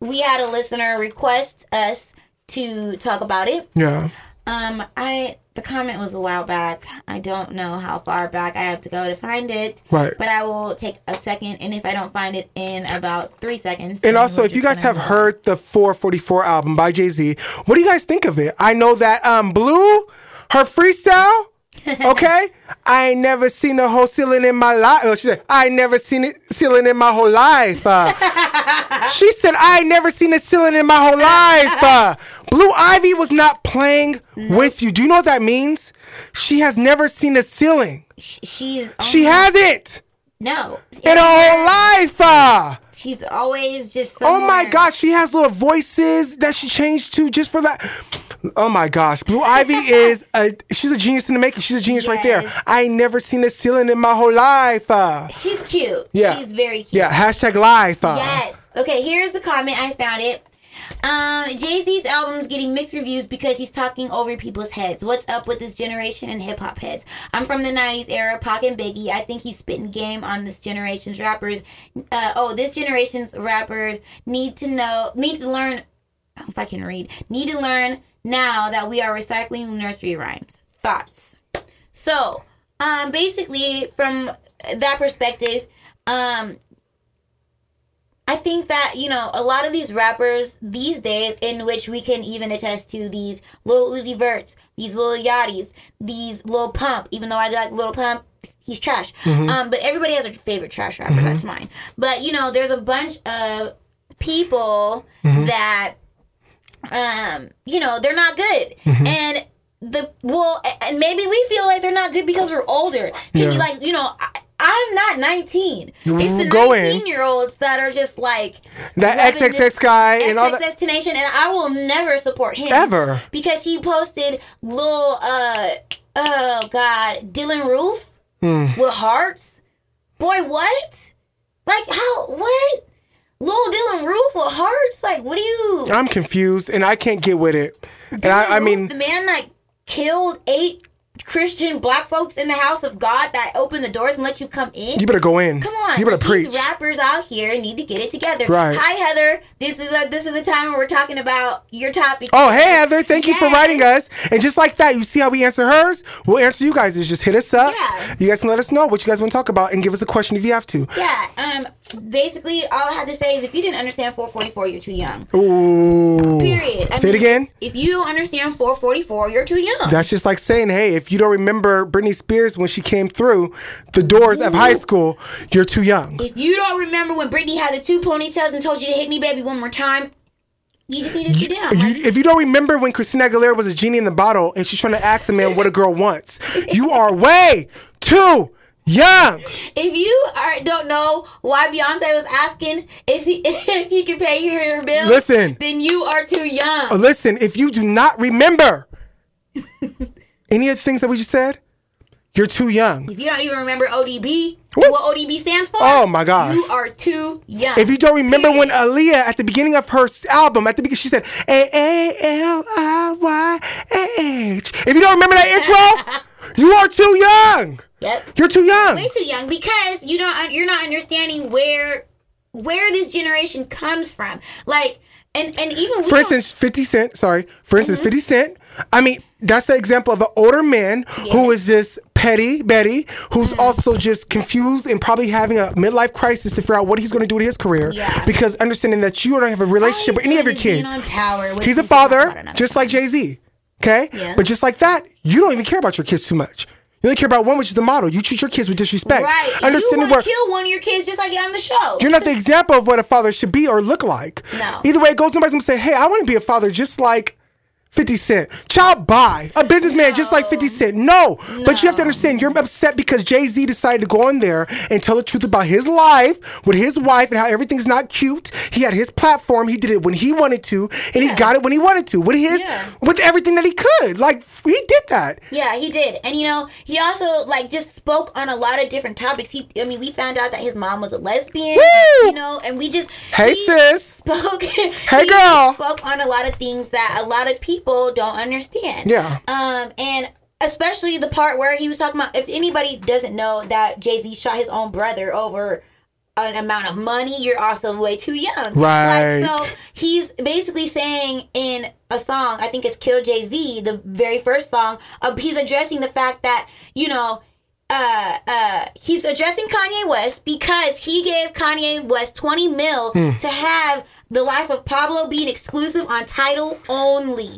we had a listener request us to talk about it.
Yeah.
Um, I the comment was a while back. I don't know how far back I have to go to find it.
Right.
But I will take a second, and if I don't find it in about three seconds.
And also, if you guys have heard the 444 album by Jay Z, what do you guys think of it? I know that um Blue, her freestyle, (laughs) okay. I ain't never seen a whole ceiling in my life. Oh, she said, I ain't never seen it ceiling in my whole life. Uh, (laughs) she said, I ain't never seen a ceiling in my whole life. Uh, Blue Ivy was not playing with you. Do you know what that means? She has never seen a ceiling.
Sh- she's
She hasn't
no
in her whole life. Uh.
She's always just.
Oh my
somewhere.
gosh, she has little voices that she changed to just for that. Oh my gosh, Blue Ivy (laughs) is a she's a genius in the making. She's a genius right there. I ain't never seen a ceiling in my whole life. Uh,
She's cute.
Yeah.
She's very cute.
yeah, hashtag life. Uh.
Yes. Okay, here's the comment. I found it. Um, Jay Z's album's getting mixed reviews because he's talking over people's heads. What's up with this generation and hip hop heads? I'm from the 90s era, Pac and Biggie. I think he's spitting game on this generation's rappers. Uh, oh, this generation's rappers need to know, need to learn, if I can read, need to learn now that we are recycling nursery rhymes. Thoughts? So, um, basically, from that perspective, um, I think that, you know, a lot of these rappers these days, in which we can even attest to these Lil Uzi Verts, these Lil Yachty's, these Lil Pump, even though I like Lil Pump, he's trash. Um, but everybody has a favorite trash rapper, that's mine. But, you know, there's a bunch of people that, um, you know, they're not good. And the, well, and maybe we feel like they're not good because we're older. Can
Yeah.
you, like, you know, I, I'm not 19. It's the
Go in.
19 year olds that are just like
That XXX guy and all that.
XXXTentacion, and I will never support him
Ever.
because he posted little uh oh god Dylann Roof
Hmm.
with hearts. Boy, what? Like how? What? Little Dylann Roof with hearts? Like what do you?
I'm confused and I can't get with it. And
Dylan
I, I
Roof,
mean,
the man that killed eight Christian black folks in the house of God that open the doors and let you come in.
you better go in.
Come on,
You better
like,
preach.
These rappers out here need to get it together.
Right.
Hi Heather. This is a this is the time when we're talking about your topic.
Oh, hey, Heather. Thank you for writing us. And just like that, you see how we answer hers? We'll answer you guys. Is just hit us up.
Yeah.
You guys can let us know what you guys want to talk about and give us a question if you have to.
Yeah. Um. Basically, all I have to say is if you didn't understand 444, you're too young.
Ooh.
Period. I
Say it again.
If you don't understand 444, you're too young.
That's just like saying, hey, if you don't remember Britney Spears when she came through the doors of high school, you're too young.
if you don't remember when Britney had the two ponytails and told you to hit me, baby, one more time, you just need to sit down.
You, if you don't remember when Christina Aguilera was a genie in the bottle and she's trying to ask a man what a girl wants, (laughs) you are way too young.
if you are, don't know why Beyonce was asking if he (laughs) if he could pay her bills,
Listen.
then you are too young.
Listen, if you do not remember (laughs) any of the things that we just said, you're too young.
If you don't even remember ODB,
Woo.
what ODB stands for,
Oh my gosh.
you are too young.
If you don't remember when Aaliyah at the beginning of her album, at the beginning, she said A A L I Y A H. If you don't remember that intro, (laughs) you are too young.
Yep.
You're too young.
Way too young because you don't. You're not understanding where where this generation comes from. Like, and and even we
For instance, 50 Cent, sorry. For instance,
Mm-hmm.
50 Cent, I mean, that's the example of an older man who is just petty Betty, who's
Mm-hmm.
also just confused and probably having a midlife crisis to figure out what he's going to do with his career.
Yeah.
Because understanding that you don't have a relationship with any of your kids.
power,
He's a
we can talk about
father, just like Jay Z. Okay?
Yeah.
But just like that, you don't even care about your kids too much. You only care about one, which is the model. You treat your kids with disrespect.
Right. And
Understanding
you want to kill one of your kids just like on the show.
you're not the example of what a father should be or look like.
No.
Either way it goes, nobody's gonna say, hey, I want to be a father just like 50 Cent. Child buy. A businessman just like 50 Cent. No. But you have to understand, you're upset because Jay Z decided to go on there and tell the truth about his life with his wife and how everything's not cute. He had his platform. He did it when he wanted to, and he got it when he wanted to with his,
Yeah.
with everything that he could. Like, he did that.
Yeah, he did. And you know, he also like just spoke on a lot of different topics. He I mean, we found out that his mom was a lesbian,
Woo!
you know, and we just
Hey,
he
sis.
spoke (laughs)
Hey,
he
girl.
spoke on a lot of things that a lot of people don't understand.
Yeah.
Um and especially the part where he was talking about if anybody doesn't know that Jay-Z shot his own brother over an amount of money, you're also way too young.
Right.
Like, so he's basically saying in a song, I think it's Kill Jay Z, the very first song, uh, he's addressing the fact that, you know, uh, uh, he's addressing Kanye West because he gave Kanye West 20 mil
Hmm.
to have the life of Pablo being exclusive on Tidal only.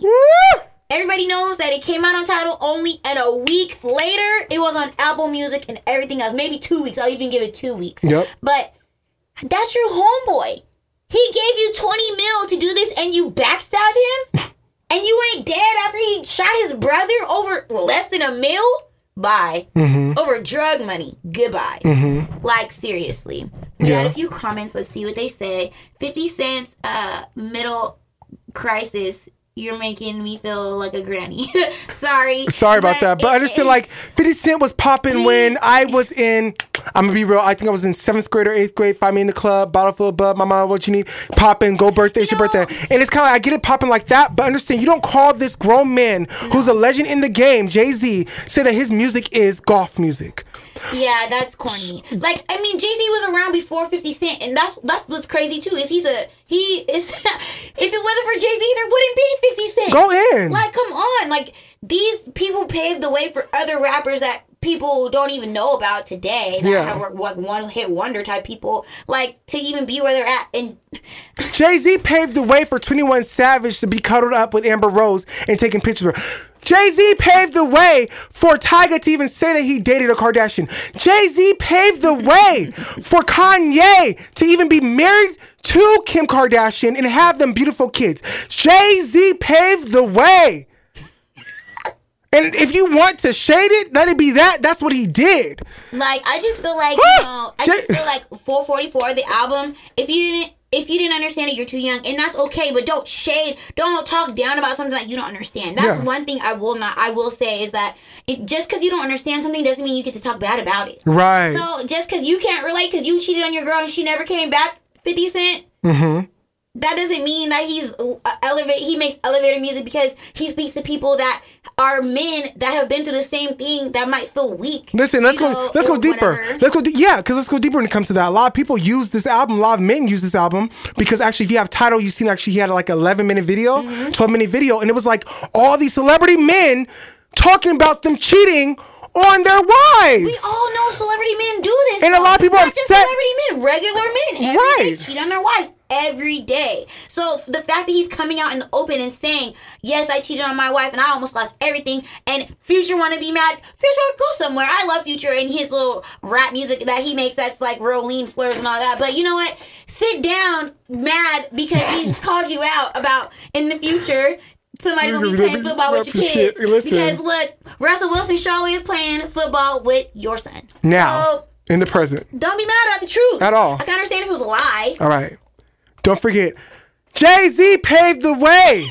Everybody knows that it came out on Tidal only, and a week later, it was on Apple Music and everything else. Maybe two weeks. I'll even give it two weeks.
Yep.
But that's your homeboy. He gave you 20 mil to do this and you backstab him? (laughs) and you ain't dead after he shot his brother over less than a mil? Bye.
Mm-hmm.
Over drug money. Goodbye. Like, seriously. We
Yeah.
got a few comments. Let's see what they say. 50 cents, uh, middle crisis. You're making me feel like a granny. (laughs) Sorry.
Sorry about that, but
it-
I understand.
it-
Like Fifty Cent was popping when I was in. I'm gonna be real. I think I was in seventh grade or eighth grade. Find me in the club, bottle full of bud. My mom, what you need? Popping, go birthday, it's your
know-
birthday. And it's kind of like I get it popping like that, but understand you don't call this grown man who's a legend in the game, Jay Z, say that his music is golf music.
Yeah, that's corny. Like, I mean, Jay Z was around before Fifty Cent, and that's that's what's crazy too. Is he's a he is. (laughs) if it wasn't for Jay Z, there wouldn't be Fifty Cent.
Go in.
Like, come on. Like these people paved the way for other rappers that people don't even know about today. That
Yeah.
have like one hit wonder type people. Like to even be where they're at, and
Jay Z paved the way for 21 Savage to be cuddled up with Amber Rose and taking pictures with her. Jay Z paved the way for Tyga to even say that he dated a Kardashian. Jay Z paved the way for Kanye to even be married to Kim Kardashian and have them beautiful kids. Jay Z paved the way. And if you want to shade it, let it be that. That's what he did.
Like I just feel like you know, I just feel like 444 the album. If you didn't if you didn't understand it, you're too young, and that's okay. But don't shade, don't talk down about something that you don't understand. That's
Yeah.
one thing I will not, I will say is that if just because you don't understand something doesn't mean you get to talk bad about it.
Right.
So just because you can't relate because you cheated on your girl and she never came back, Fifty Cent. Mm-hmm. That doesn't mean that he's uh, elevate. He makes elevator music because he speaks to people that are men that have been through the same thing that might feel weak.
Listen, let's go.
know,
let's go deeper.
whatever.
Let's go. De- yeah, because let's go deeper when it comes to that. A lot of people use this album. A lot of men use this album because actually, if you have Tidal, you seen actually he had like 11 minute video,
Mm-hmm.
12 minute video, and it was like all these celebrity men talking about them cheating on their wives.
We all know celebrity men do this.
And a lot of people are upset-
Celebrity men, regular men,
Right.
cheat on their wives every day. So the fact that he's coming out in the open and saying, "Yes, I cheated on my wife and I almost lost everything," and Future want to be mad. Future, go somewhere. I love Future and his little rap music that he makes. That's like real lean slurs and all that. But you know what? Sit down, mad because he's (laughs) called you out about in the future. Somebody gonna be playing football with your kids
Listen.
because look, Russell Wilson show is playing football with your son.
now
So,
in the present.
don't be mad at the truth.
At all.
I can understand if it was a lie.
All right. Don't forget, Jay Z paved the way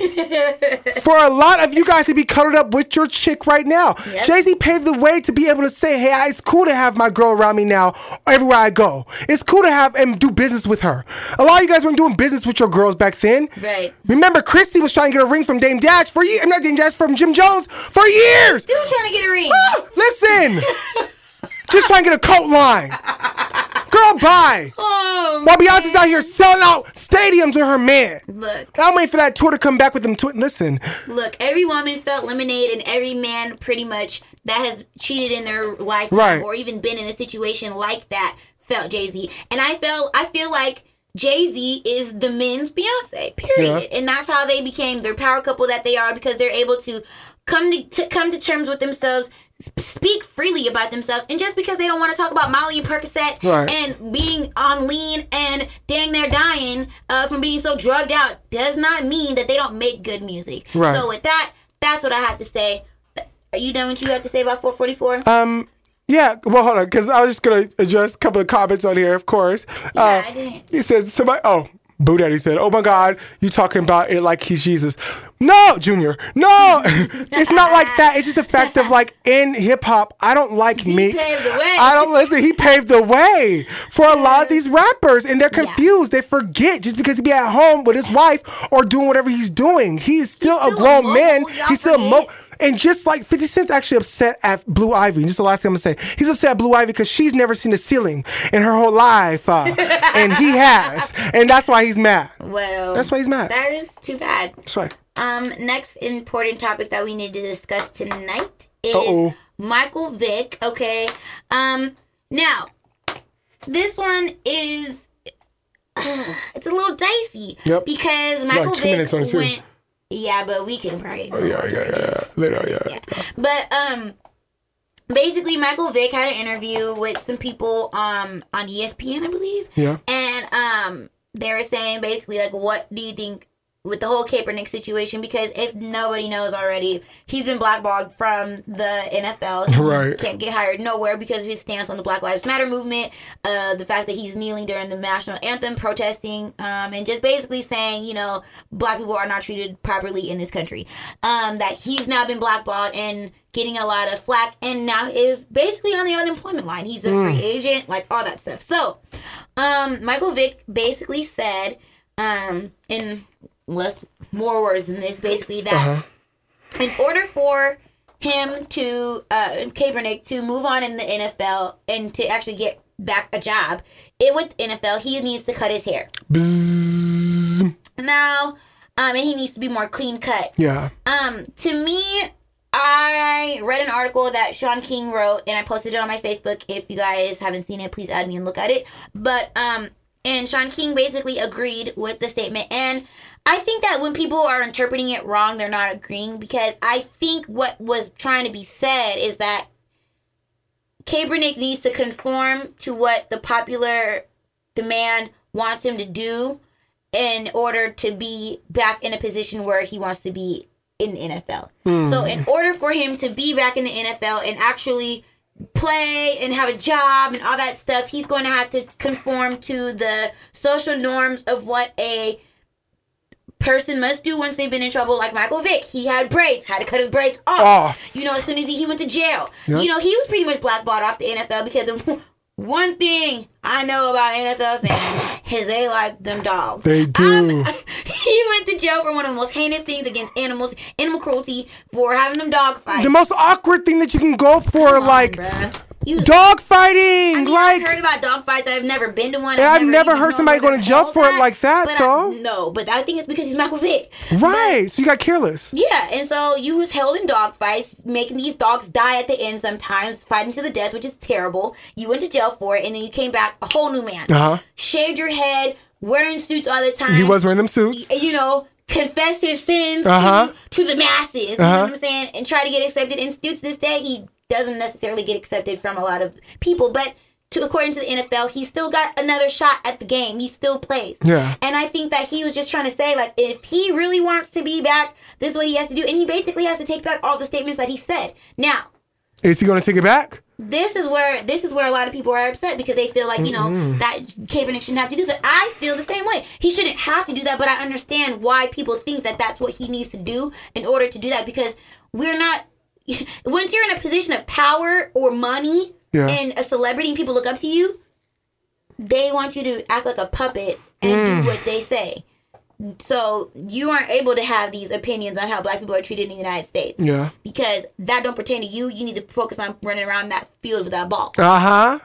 (laughs) for a lot of you guys to be cuddled up with your chick right now.
Yep.
Jay Z paved the way to be able to say, hey, it's cool to have my girl around me now everywhere I go. It's cool to have and do business with her. A lot of you guys weren't doing business with your girls back then.
Right.
Remember, Chrissy was trying to get a ring from Dame Dash for years. I'm not Dame Dash, from Jim Jones for years.
Still trying to get a ring.
Ah, listen. (laughs) just trying to get a coat line. (laughs) Girl, bye.
Oh,
While Beyonce's out here selling out stadiums with her man.
look,
I'm waiting for that tour to come back with them. Tw- Listen,
look. Every woman felt lemonade, and every man, pretty much, that has cheated in their lifetime
Right.
or even been in a situation like that, felt Jay Z. And I felt, I feel like Jay Z is the men's Beyonce. Period.
Yeah.
And that's how they became their power couple that they are because they're able to come to, to come to terms with themselves. Sp- Speak freely about themselves, and just because they don't want to talk about Molly and Percocet
Right.
and being on lean and dang they're dying uh, from being so drugged out does not mean that they don't make good music.
Right.
So with that, that's what I have to say. Are you done with what you have to say about 444?
um, yeah. Well, hold on, because I was just gonna address a couple of comments on here. Of course,
Yeah,
uh,
I didn't.
he said somebody. Oh, Boo Daddy said, "Oh my God, you talking about it like he's Jesus?" No, Junior. No, (laughs) it's not like that. It's just the fact of like in hip hop, I don't like me.
paved the way.
I don't listen. He paved the way for a lot of these rappers, and they're confused. They forget just because he be at home with his wife or doing whatever he's doing. He's still,
still
a
a
grown
mogul,
man. He's still a mo. And just like 50 Cent's actually upset at Blue Ivy. Just the last thing I'm gonna say. He's upset at Blue Ivy because she's never seen a ceiling in her whole life. uh, and he (laughs) has. And that's why he's mad.
well,
That's why he's mad.
that is too bad.
That's right.
Um, next important topic that we need to discuss tonight is
Uh-oh.
Michael Vick. Okay. Um, now this one is (sighs) it's a little dicey.
Yep.
Because Michael
two
Vick
minutes on it, too.
went. Yeah, but we can probably. go
Yeah, yeah, yeah. yeah. Later, yeah.
But um, basically, Michael Vick had an interview with some people um on ESPN, I believe.
Yeah.
And um, they were saying basically like, what do you think with the whole Kaepernick situation? Because if nobody knows already, he's been blackballed from the NFL. He (laughs)
Right.
Can't get hired nowhere because of his stance on the Black Lives Matter movement. Uh, the fact that he's kneeling during the national anthem, protesting, um, and just basically saying, you know, black people are not treated properly in this country. Um, that he's now been blackballed and getting a lot of flack, and now is basically on the unemployment line. He's a free agent, like all that stuff. So, um, Michael Vick basically said, um, in less more words than this, basically that in order for him to uh Kaepernick to move on in the NFL and to actually get back a job it with NFL, he needs to cut his hair.
Bzzz.
Now, um, and he needs to be more clean cut.
Yeah.
Um, to me, I read an article that Shaun King wrote, and I posted it on my Facebook. If you guys haven't seen it, please add me and look at it. But um, and Shaun King basically agreed with the statement, and I think that when people are interpreting it wrong, they're not agreeing because I think what was trying to be said is that Kaepernick needs to conform to what the popular demand wants him to do in order to be back in a position where he wants to be in the NFL. Hmm. So in order for him to be back in the NFL and actually play and have a job and all that stuff, he's going to have to conform to the social norms of what a person must do once they've been in trouble. Like Michael Vick, he had braids, had to cut his braids off.
Off.
You know, as soon as he, he went to jail,
Yep.
you know, he was pretty much blackballed off the NFL because of (laughs) one thing I know about NFL fans is they like them dogs.
They do.
I'm- um, (laughs) he went to jail for one of the most heinous things against animals, animal cruelty, for having them dog fight.
The most awkward thing that you can go for, like
He was
dog fighting.
I mean,
like
I've heard about dog fights. I've never been to one.
Yeah, I've never
even
heard somebody going to jail for it like that,
but I-
though.
no, but I think it's because he's Michael Vick.
right. So you got careless.
Yeah, and so you was held in dog fights, making these dogs die at the end sometimes, fighting to the death, which is terrible. You went to jail for it, and then you came back a whole new man.
Uh huh.
Shaved your head, wearing suits all the time.
He was wearing them suits.
you know, confess his sins
Uh-huh.
to, to the masses. You know
Uh-huh.
what I'm saying? And try to get accepted. And still to this day, he doesn't necessarily get accepted from a lot of people. But to according to the NFL, he still got another shot at the game. He still plays.
Yeah.
And I think that he was just trying to say, like, if he really wants to be back, this is what he has to do. And he basically has to take back all the statements that he said. Now,
Is he going to take it back?
this is where this is where a lot of people are upset because they feel like you know that Kaepernick shouldn't have to do that. I feel the same way. He shouldn't have to do that, but I understand why people think that that's what he needs to do in order to do that because we're not. Once you're in a position of power or money
Yeah.
and a celebrity and people look up to you, they want you to act like a puppet and do what they say. So you aren't able to have these opinions on how black people are treated in the United States.
Yeah.
Because that don't pertain to you. You need to focus on running around that field with that ball.
Uh huh.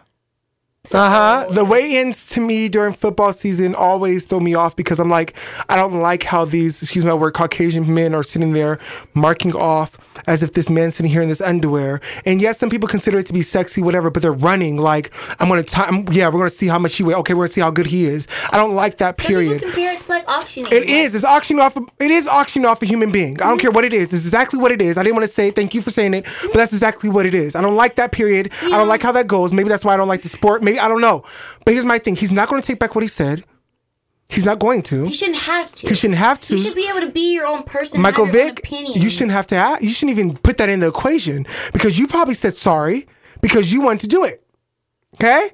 Uh huh. The weigh-ins to me during football season always throw me off because I'm like, I don't like how these, excuse my word, Caucasian men are sitting there marking off as if this man's sitting here in this underwear. And yes, some people consider it to be sexy, whatever, but they're running like, I'm gonna time. Yeah, we're gonna see how much he weighs. Okay, we're gonna see how good he is. I don't like that. Period.
people compare it to like auctioning.
It is. It's auctioning off. It is auctioning off a human being. I don't care what it is. It's exactly what it is. I didn't want to say. Thank you for saying it, but that's exactly what it is. I don't like that. Period. I don't like how that goes. Maybe that's why I don't like the sport. Maybe I don't know. But here's my thing. He's not going to take back what he said. He's not going to.
He shouldn't have to.
He shouldn't have to.
You should be able to be your own person.
Michael Vick,
opinion.
you shouldn't have to. Ask, you shouldn't even put that in the equation because you probably said sorry because you wanted to do it. Okay.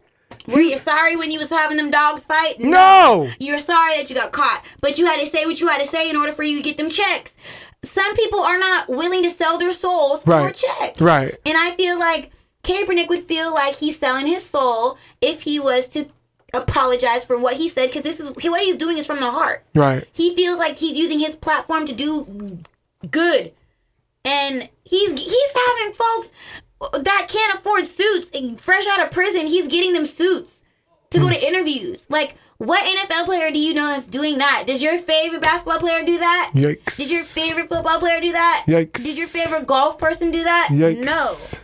Were you sorry when you was having them dogs fight?
No.
You were sorry that you got caught, but you had to say what you had to say in order for you to get them checks. Some people are not willing to sell their souls for a check.
Right.
And I feel like Kaepernick would feel like he's selling his soul if he was to apologize for what he said because this is what he's doing is from the heart.
Right.
He feels like he's using his platform to do good, and he's he's having folks that can't afford suits and fresh out of prison. He's getting them suits to go to hmm. interviews. Like, what NFL player do you know that's doing that? Does your favorite basketball player do that?
Yikes.
Did your favorite football player do that?
Yikes.
Did your favorite golf person do that?
Yikes.
No.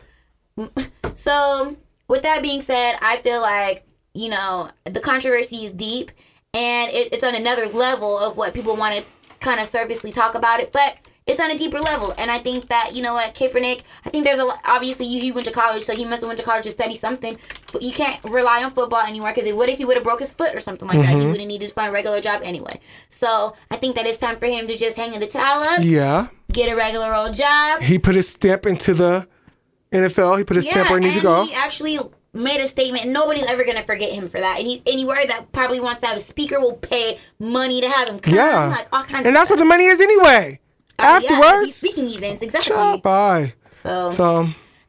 (laughs) So, with that being said, I feel like, you know, the controversy is deep and it, it's on another level of what people want to kind of surfacely talk about it, but it's on a deeper level. And I think that, you know what, Kaepernick, I think there's a obviously, you, he went to college, so he must have went to college to study something. But you can't rely on football anymore because what if he would have broke his foot or something like that? He mm-hmm. would have needed to find a regular job anyway. So, I think that it's time for him to just hang in the towel up,
Yeah.
get a regular old job.
He put his stamp into the NFL. He put his stamp where it needs to go.
he actually made a statement. Nobody's ever gonna forget him for that. And he anywhere that probably wants to have a speaker will pay money to have him come.
Yeah.
like all kinds.
And that's what the money is anyway.
Uh, yeah,
Afterwards,
speaking events, exactly.
bye.
So,
So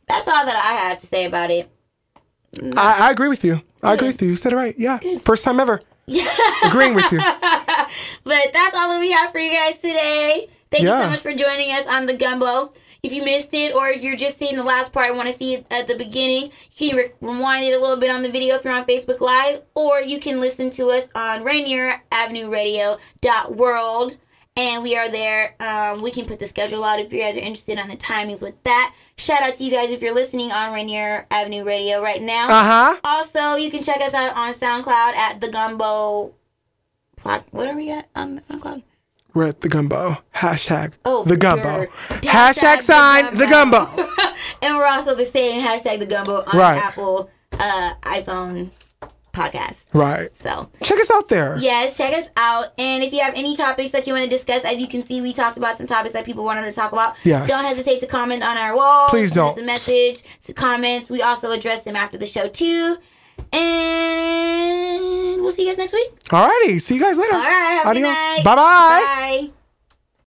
that's all that I had to say about it.
I, I agree with you. I agree with you. You said it right. Yeah. First time ever. Yeah. Agreeing with you. (laughs)
But that's all that we have for you guys today. Thank you so much for joining us on the Gumbo. If you missed it, or if you're just seeing the last part, and want to see it at the beginning, you can re- rewind it a little bit on the video if you're on Facebook Live, or you can listen to us on Rainier Avenue Radio dot World, and we are there. Um, we can put the schedule out if you guys are interested on the timings with that. Shout out to you guys if you're listening on Rainier Avenue Radio right now.
Uh huh.
Also, you can check us out on SoundCloud at the Gumbo. Pod- what are we at on SoundCloud?
We're at the gumbo. Hashtag
Oh,
the gumbo. Hashtag,
Hashtag
sign the
gumbo.
gumbo. (laughs)
and we're also the same hashtag the gumbo on
Right.
Apple uh, iPhone podcast.
right.
So
Check us out there.
yes, check us out. And if you have any topics that you want to discuss, as you can see, we talked about some topics that people wanted to talk about.
Yes.
Don't hesitate to comment on our wall.
Please
send us
don't.
a message, some comments. We also address them after the show too. And we'll see you guys next week.
All righty. See you guys later.
All right. Have
Adios. Bye bye.
Bye.